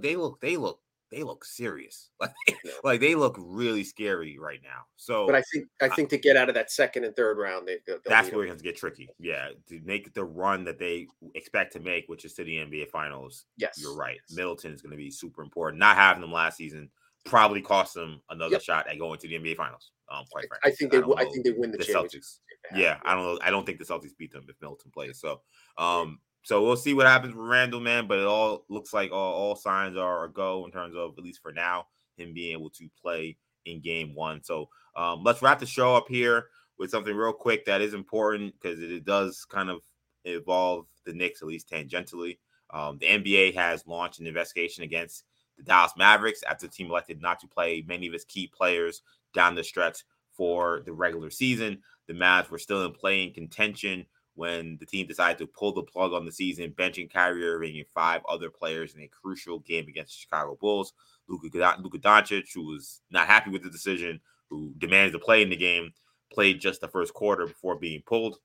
they look they look they look serious. Like like they look really scary right now. So, but I think I think to get out of that second and third round, they that's where it's to get tricky. Yeah, to make the run that they expect to make, which is to the NBA Finals. Yes, you're right. Middleton is going to be super important. Not having them last season probably cost them another yep. shot at going to the NBA Finals. Um, quite frankly, I think they I, I think they win the, the Celtics. Yeah, I don't know. I don't think the Celtics beat them if Middleton plays. So, um, so we'll see what happens with Randle, man. But it all looks like all, all signs are a go in terms of at least for now him being able to play in game one. So um, let's wrap the show up here with something real quick that is important because it, it, does kind of involve the Knicks at least tangentially. Um, the NBA has launched an investigation against the Dallas Mavericks after the team elected not to play many of its key players down the stretch for the regular season. The Mavs were still in playing contention when the team decided to pull the plug on the season, benching Kyrie Irving and five other players in a crucial game against the Chicago Bulls. Luka, Doncic, who was not happy with the decision, who demanded to play in the game, played just the first quarter before being pulled.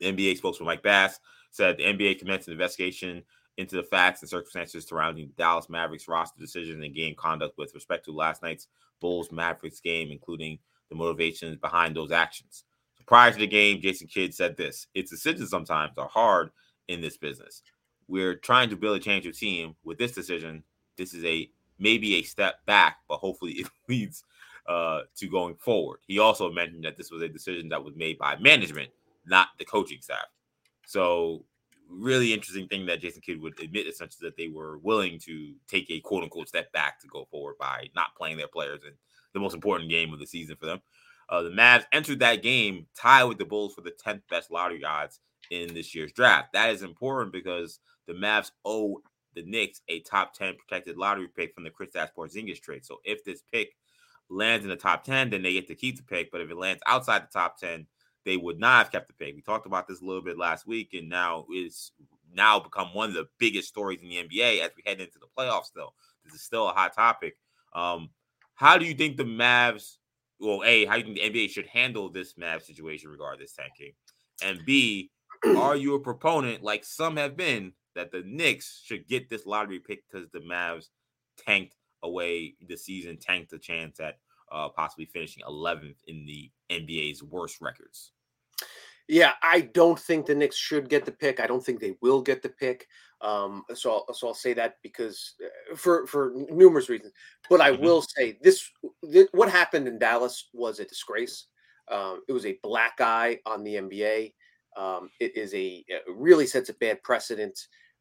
The NBA spokesman Mike Bass said the NBA commenced an investigation into the facts and circumstances surrounding the Dallas Mavericks roster decision and game conduct with respect to last night's Bulls Mavericks game, including the motivations behind those actions. Prior to the game, Jason Kidd said this Its decisions sometimes are hard in this business. We're trying to build a championship team. With this decision, this is a maybe a step back, but hopefully it leads uh, to going forward. He also mentioned that this was a decision that was made by management, not the coaching staff. So, really interesting thing that Jason Kidd would admit essentially that they were willing to take a quote unquote step back to go forward by not playing their players in the most important game of the season for them. Uh, the Mavs entered that game tied with the Bulls for the 10th best lottery odds in this year's draft. That is important because the Mavs owe the Knicks a top 10 protected lottery pick from the Chris Kristaps Porzingis trade. So if this pick lands in the top 10, then they get to keep the pick. But if it lands outside the top 10, they would not have kept the pick. We talked about this a little bit last week, and now it's now become one of the biggest stories in the NBA as we head into the playoffs. Still, this is still a hot topic. Um, how do you think the Mavs? Well, a, how do you think the NBA should handle this Mavs situation regarding this tanking? And B, are you a proponent, like some have been, that the Knicks should get this lottery pick because the Mavs tanked away the season, tanked the chance at uh, possibly finishing 11th in the NBA's worst records? Yeah, I don't think the Knicks should get the pick. I don't think they will get the pick. Um, so, I'll, so I'll say that because uh, for for numerous reasons. But I Mm-hmm. will say this: th- what happened in Dallas was a disgrace. Um, it was a black eye on the NBA. Um, it is a it really sets a bad precedent.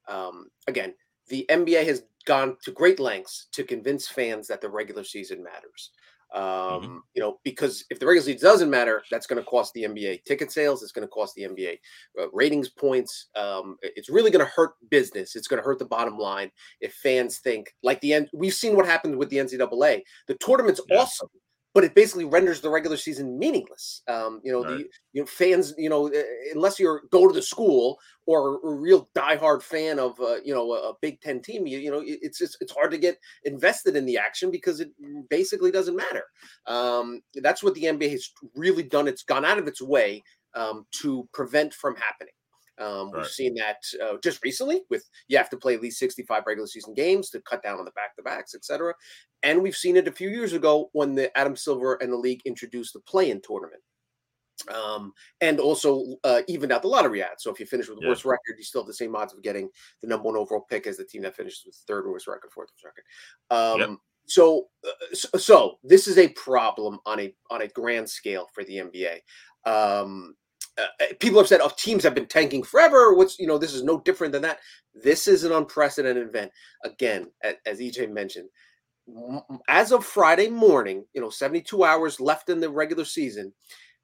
Um, again, the NBA has gone to great lengths to convince fans that the regular season matters. Um, You know, because if the regular season doesn't matter, that's going to cost the NBA ticket sales. It's going to cost the NBA uh, ratings points. Um, it's really going to hurt business. It's going to hurt the bottom line if fans think like the end. We've seen what happened with the NCAA. The tournament's Yeah. awesome, but it basically renders the regular season meaningless. Um, you know, Right. the you know fans. You know, uh, unless you're go to the school or a real diehard fan of uh, you know a, a Big Ten team, you, you know it's just, it's hard to get invested in the action because it basically doesn't matter. Um, that's what the NBA has really done. It's gone out of its way um, to prevent from happening. Um, Right. We've seen that uh, just recently with you have to play at least 65 regular season games to cut down on the back to backs, etc. And we've seen it a few years ago when the Adam Silver and the league introduced the play in tournament. Um, and also uh, evened out the lottery odds. So if you finish with the Yeah. worst record, you still have the same odds of getting the number one overall pick as the team that finishes with third worst record, fourth worst record. Um, Yep. So, uh, so, so this is a problem on a on a grand scale for the NBA. Um, uh, people have said, "Oh, teams have been tanking forever." What's you know, this is no different than that. This is an unprecedented event. Again, a- as EJ mentioned, as of Friday morning, you know, seventy-two hours left in the regular season.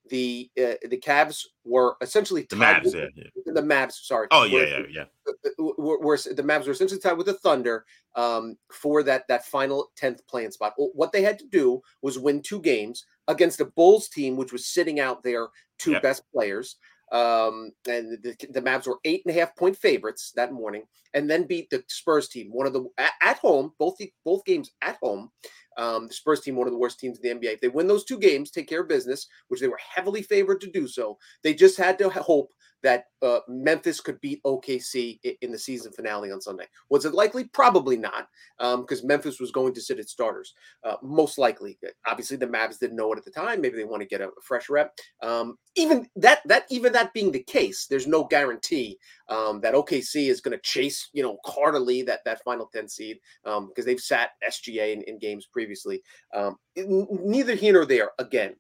The uh, the Cavs were essentially The tied Mavs, with- yeah, yeah. the Mavs. Sorry. Oh yeah, were- yeah, yeah. were, were the Mavs were essentially tied with the Thunder um, for that that final tenth play-in spot. What they had to do was win two games against a Bulls team, which was sitting out their two Yep. best players. Um, and the, the Mavs were eight and a half point favorites that morning, and then beat the Spurs team, one of the at, at home, both the, both games at home. Um, the Spurs team, one of the worst teams in the NBA. If they win those two games, take care of business, which they were heavily favored to do so. They just had to hope that uh, Memphis could beat OKC in the season finale on Sunday. Was it likely? Probably not, because Memphis was going to sit its starters. Uh, most likely, obviously, the Mavs didn't know it at the time. Maybe they want to get a fresh rep. Um, even that, that even that being the case, there's no guarantee um, that OKC is going to chase, you know, heartily that that final ten seed because they've sat SGA in, in games previously. Um, neither here nor there. Again,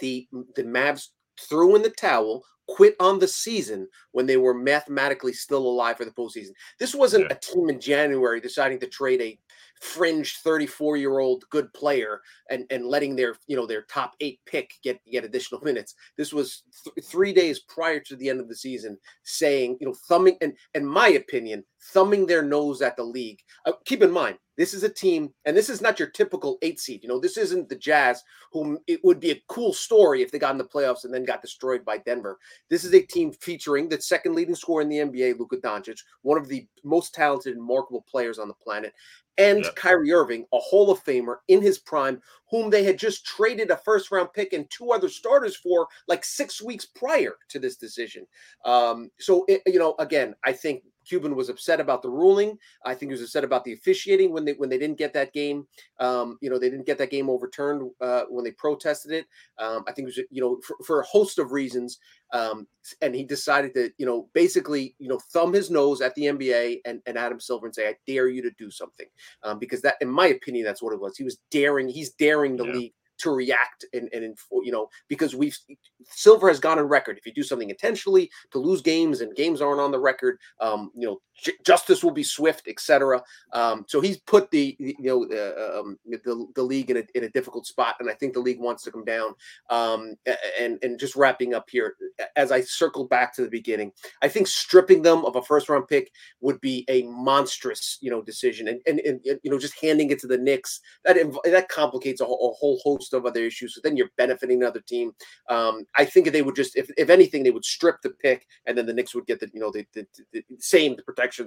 the the Mavs threw in the towel, quit on the season when they were mathematically still alive for the postseason. This wasn't Yeah. a team in January deciding to trade a fringe 34 year old good player and and letting their you know their top eight pick get get additional minutes. This was th- three days prior to the end of the season, saying you know thumbing and in my opinion thumbing their nose at the league. Uh, keep in mind this is a team, and this is not your typical eight seed. You know this isn't the Jazz, whom it would be a cool story if they got in the playoffs and then got destroyed by Denver. This is a team featuring the second leading scorer in the NBA, Luka Doncic, one of the most talented and remarkable players on the planet, and Yep. Kyrie Irving, a Hall of Famer in his prime, whom they had just traded a first round pick and two other starters for like six weeks prior to this decision. Um, so, it, you know, again, I think Cuban was upset about the ruling. I think he was upset about the officiating when they when they didn't get that game. Um, you know, they didn't get that game overturned uh, when they protested it. Um, I think it was you know for, for a host of reasons. Um, and he decided to you know basically you know thumb his nose at the NBA and, and Adam Silver and say, "I dare you to do something," um, because that, in my opinion, that's what it was. He was daring. He's daring the Yeah. league to react and and you know because we've Silver has gone on record. If you do something intentionally to lose games and games aren't on the record, um, you know, justice will be swift, etc. Um, so he's put the you know uh, um, the the league in a in a difficult spot, and I think the league wants to come down. Um, and and just wrapping up here, as I circle back to the beginning, I think stripping them of a first round pick would be a monstrous you know decision, and and, and you know just handing it to the Knicks that that complicates a whole, a whole host of other issues. So then you're benefiting another team. Um, I think they would just if if anything they would strip the pick, and then the Knicks would get the you know the, the, the same the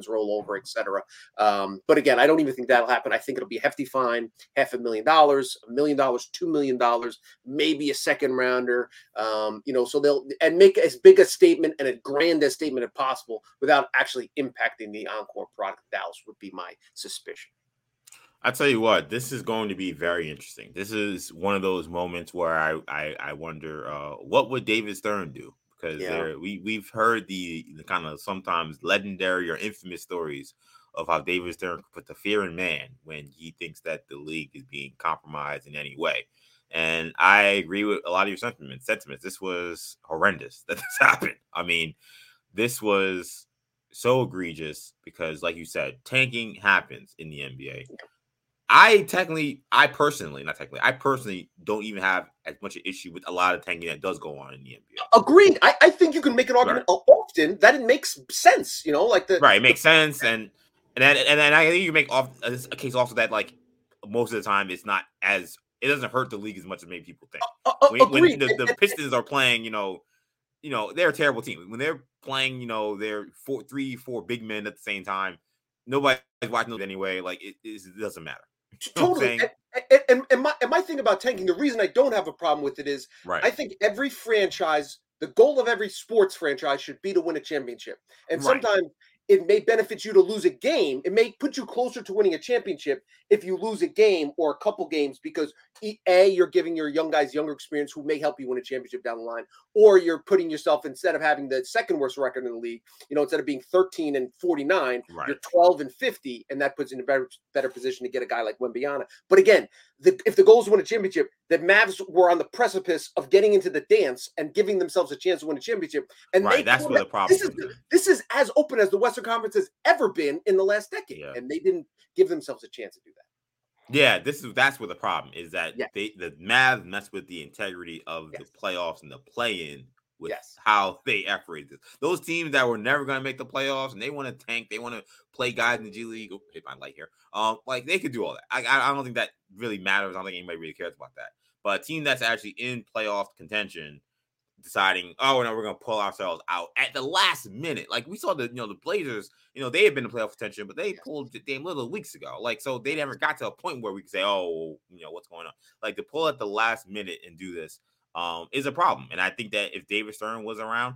roll over, etc. Um, but again, I don't even think that'll happen. I think it'll be a hefty fine, half a million dollars, a million dollars, two million dollars, maybe a second rounder. Um, you know, so they'll and make as big a statement and a grand statement as possible without actually impacting the encore product. Dallas would be my suspicion. I tell you what, this is going to be very interesting. This is one of those moments where I I, I wonder uh, what would David Stern do because yeah. we we've heard the, the kind of sometimes legendary or infamous stories of how David Stern put the fear in man when he thinks that the league is being compromised in any way. And I agree with a lot of your sentiments. Sentiments. This was horrendous that this happened. I mean, this was so egregious because, like you said, tanking happens in the NBA. I technically, I personally, not technically, I personally don't even have as much of an issue with a lot of tanking that does go on in the NBA. Agreed. I, I think you can make an argument right. often that it makes sense. You know, like the right, it makes sense, and and then and then I think you make off a case also that like most of the time it's not as it doesn't hurt the league as much as maybe people think. Uh, uh, when, when the, the Pistons are playing, you know, you know they're a terrible team. When they're playing, you know, they're four, three, four big men at the same time. Nobody's watching them anyway. Like it, it doesn't matter. Totally. And, and, and, my, and my thing about tanking, the reason I don't have a problem with it is right. I think every franchise, the goal of every sports franchise should be to win a championship. And right. sometimes it may benefit you to lose a game. It may put you closer to winning a championship if you lose a game or a couple games because a you're giving your young guys younger experience who may help you win a championship down the line, or you're putting yourself instead of having the second worst record in the league, you know, instead of being 13 and 49, right. you're 12 and 50, and that puts you in a better better position to get a guy like Wembanyama. But again, the, if the goal is to win a championship, the Mavs were on the precipice of getting into the dance and giving themselves a chance to win a championship. And right, that's where the problem. This is this is as open as the Western Conference has ever been in the last decade, yeah. and they didn't give themselves a chance to do that. Yeah, this is that's where the problem is that yes. they the Mavs mess with the integrity of yes. the playoffs and the play-in with yes. how they operate this. Those teams that were never going to make the playoffs and they want to tank, they want to play guys in the G League. Oh, hit my light here. Um, like they could do all that. I, I don't think that really matters. I don't think anybody really cares about that. But a team that's actually in playoff contention deciding, oh no, we're gonna pull ourselves out at the last minute. Like we saw the you know the Blazers, you know they had been in playoff contention, but they pulled the damn little weeks ago. Like so they never got to a point where we could say, oh, you know what's going on. Like to pull at the last minute and do this um, is a problem. And I think that if David Stern was around,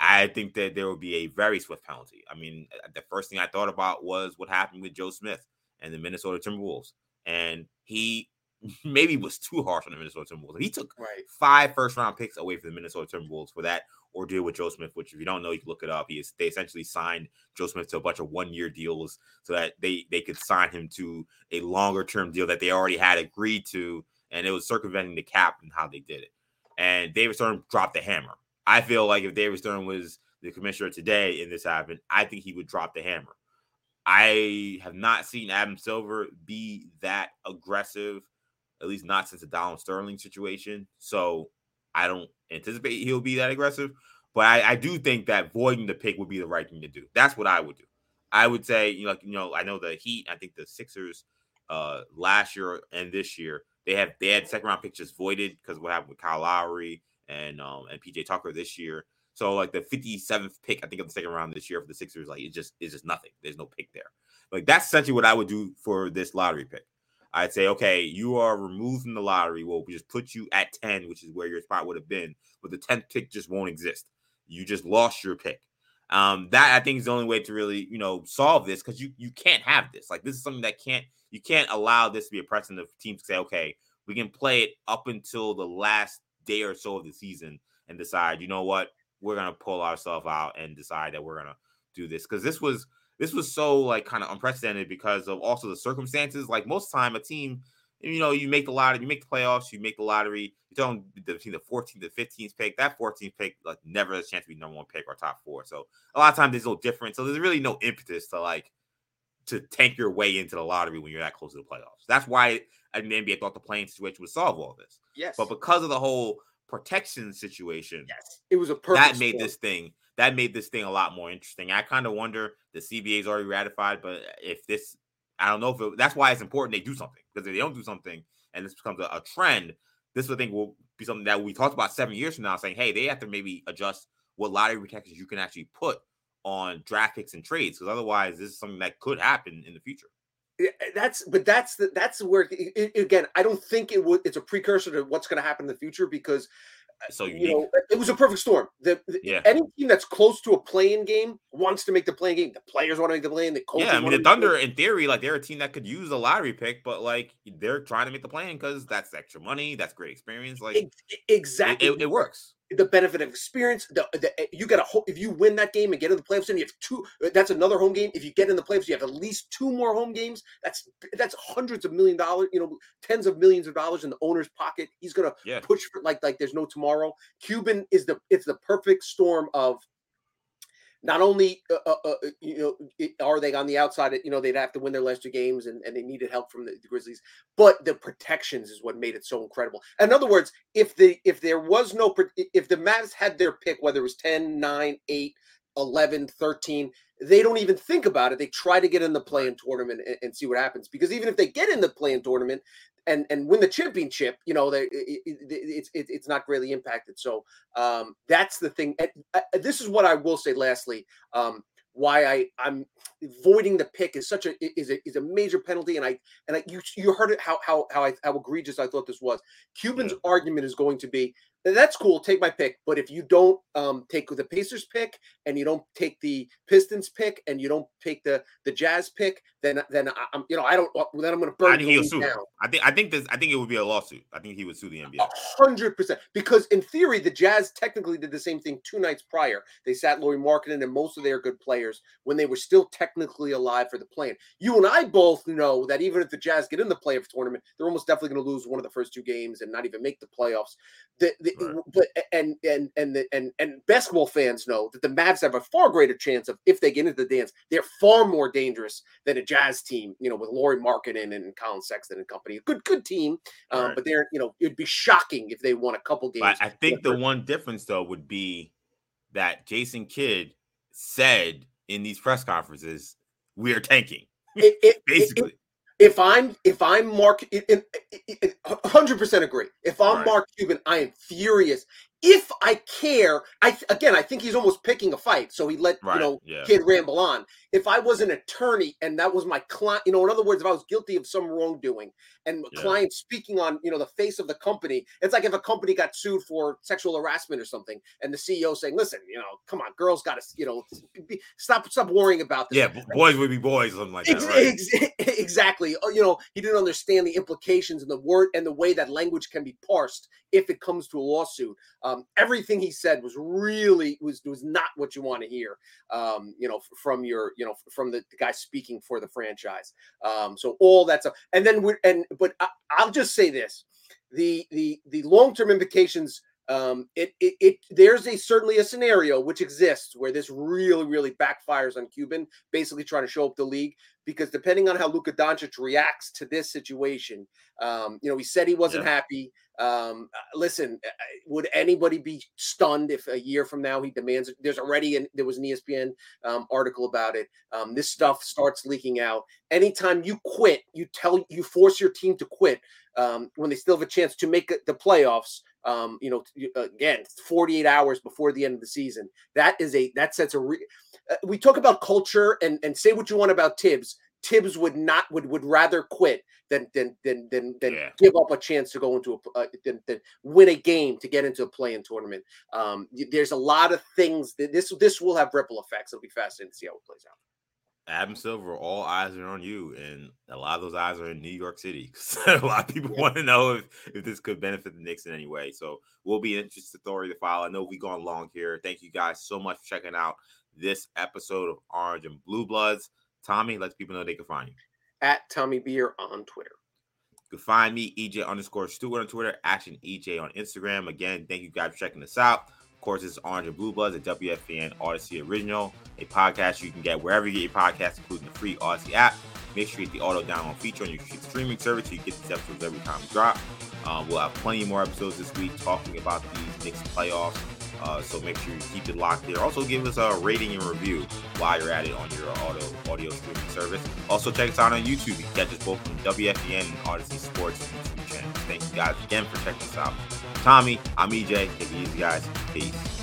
I think that there would be a very swift penalty. I mean, uh, the first thing I thought about was what happened with Joe Smith and the Minnesota Timberwolves, and he maybe was too harsh on the Minnesota Timberwolves. He took right. five first round picks away from the Minnesota Timberwolves for that ordeal with Joe Smith, which if you don't know, you can look it up. He is they essentially signed Joe Smith to a bunch of one year deals so that they they could sign him to a longer term deal that they already had agreed to, and it was circumventing the cap and how they did it. And David Stern dropped the hammer. I feel like if David Stern was the commissioner today and this happened, I think he would drop the hammer. I have not seen Adam Silver be that aggressive at least not since the Donald Sterling situation. So I don't anticipate he'll be that aggressive. But I, I, do think that voiding the pick would be the right thing to do. That's what I would do. I would say, you know, you know, I know the Heat. I think the Sixers uh last year and this year they have they had second round picks just voided because what happened with Kyle Lowry and um and PJ Tucker this year. So like the 57th pick, I think of the second round this year for the Sixers, like it just it's just nothing. There's no pick there. Like that's essentially what I would do for this lottery pick. I'd say, okay, you are removed from the lottery. Well, we just put you at 10, which is where your spot would have been, but the 10th pick just won't exist. You just lost your pick. Um, that I think is the only way to really, you know, solve this because you you can't have this. Like this is something that can't you can't allow this to be a precedent of teams say, okay, we can play it up until the last day or so of the season and decide, you know what, we're gonna pull ourselves out and decide that we're gonna do this because this was this was so like kind of unprecedented because of also the circumstances. Like most time, a team, you know, you make the lottery, you make the playoffs, you make the lottery. You don't between the 14th and 15th pick. That 14th pick, like, never has a chance to be number one pick or top four. So a lot of times there's no difference. So there's really no impetus to like to tank your way into the lottery when you're that close to the playoffs. That's why I mean, NBA thought the play-in situation would solve all this. Yes, but because of the whole protection situation, yes, it was a perfect that made this thing that made this thing a lot more interesting. I kind of wonder the CBA is already ratified, but uh, if this, I don't know if it, that's why it's important they do something because if they don't do something and this becomes a, a trend, this I think will be something that we talked about seven years from now, saying, hey, they have to maybe adjust what lottery protections you can actually put on draft picks and trades because otherwise, this is something that could happen in the future. Eh, that's but that's the that's where it, again I don't think it would it's a precursor to what's going to happen in the future because so you know it was a perfect storm. The, the, yeah. any team that's close to a play-in game wants to make the play-in game. The players want to make the play-in. The coaches yeah, I mean the Thunder in theory like they're a team that could use a lottery pick, but like they're trying to make the play-in because that's extra money, that's great experience. Like exactly, it, it, it works the benefit of experience. The, the, eh, you got a if you win that game and get in the playoffs, and you have two. Eh, that's another home game. If you get in the playoffs, you have at least two more home games. That's that's hundreds of million dollars. You know, tens of millions of dollars in the owner's pocket. He's gonna yeah. push for like like there's no tomorrow. Cuban is the it's the perfect storm of not only uh, uh, uh you know are they on the outside you know they'd have to win their last two games and, and they needed help from the, the, grizzlies but the protections is what made it so incredible. In other words if the if there was no if the mavs had their pick whether it was 10 9 8 11 13 they don't even think about it. They try to get in the play-in tournament and, and see what happens because even if they get in the play-in tournament and and win the championship, you know, they, it, it, it's it, it's not really impacted. So um, that's the thing. And, uh, this is what I will say. Lastly, um, why I I'm voiding the pick is such a is a is a major penalty. And I and I you you heard it how how how I, how egregious I thought this was. Cuban's yeah. argument is going to be that's cool. Take my pick. But if you don't um, take the Pacers pick and you don't take the Pistons pick and you don't take the the Jazz pick, then then I'm you know I don't then I'm going to burn. I think he'll sue. Down. I think I think this I think it would be a lawsuit. I think he would sue the NBA. hundred percent. Because in theory, the Jazz technically did the same thing two nights prior. They sat Lauri Markkanen and most of their good players when they were still technically alive for the play. You and I both know that even if the Jazz get in the playoff tournament, they're almost definitely going to lose one of the first two games and not even make the playoffs. The, the, right. but and and and the, and and basketball fans know that the Mavs have a far greater chance of if they get into the dance, they're far more dangerous than a Jazz team. You know, with Lauri Markkanen and Collin Sexton and company, good good team. Um, right. But they're you know it'd be shocking if they won a couple games. But I think the one difference though would be that Jason Kidd said in these press conferences, "We are tanking." It, it, Basically, if I'm if I'm Mark, hundred percent agree. If I'm right. Mark Cuban, I am furious if I care, I again, I think he's almost picking a fight. So he let right. you know yeah. Kidd ramble on. If I was an attorney and that was my client, you know, in other words, if I was guilty of some wrongdoing and a yeah. client speaking on you know the face of the company, it's like if a company got sued for sexual harassment or something, and the CEO saying, "Listen, you know, come on, girls got to you know be, stop stop worrying about this." Yeah, boys would be boys, something like that. Right? exactly. Oh, you know, he didn't understand the implications and the word and the way that language can be parsed if it comes to a lawsuit. Um, everything he said was really was was not what you want to hear. Um, you know, from your you know from the, the guy speaking for the franchise. Um, so all that stuff, and then we and but I, I'll just say this: the the the long term implications um, it, it, it there's a certainly a scenario which exists where this really really backfires on Cuban, basically trying to show up the league because depending on how Luka Doncic reacts to this situation, um, you know, he said he wasn't yeah. happy. Um, uh, listen, uh, would anybody be stunned if a year from now he demands? There's already an, there was an ESPN um, article about it. Um, this stuff starts leaking out. Anytime you quit, you tell you force your team to quit um, when they still have a chance to make the playoffs. Um, you know, again, 48 hours before the end of the season. That is a that sets a. Re- uh, we talk about culture and and say what you want about Thibs. Thibs would not would would rather quit than than than than, than yeah. give up a chance to go into a uh, than, than win a game to get into a play-in tournament. Um, there's a lot of things that this this will have ripple effects. It'll be fascinating to see how it plays out. Adam Silver, all eyes are on you, and a lot of those eyes are in New York City. Because a lot of people yeah. want to know if, if this could benefit the Knicks in any way. So we'll be an interesting story to follow. I know we've gone long here. Thank you guys so much for checking out this episode of Orange and Blue Bloods. Tommy, let people know they can find you. At Tommy Beer on Twitter. You can find me, EJ underscore Stewart on Twitter, Action EJ on Instagram. Again, thank you guys for checking us out. Course, it's Orange and Blue Bloods, a WFAN Audacy original, a podcast you can get wherever you get your podcasts, including the free Audacy app. Make sure you get the auto download feature on your streaming service so you get these episodes every time we drop. Um, we'll have plenty more episodes this week talking about these Knicks playoffs. Uh, so make sure you keep it locked there. Also, give us a rating and review while you're at it on your auto audio streaming service. Also, check us out on YouTube. You can catch us both on WFAN and Audacy Sports YouTube channel. Thank you guys again for checking us out. Tommy, I'm EJ. Take it easy, guys. Peace.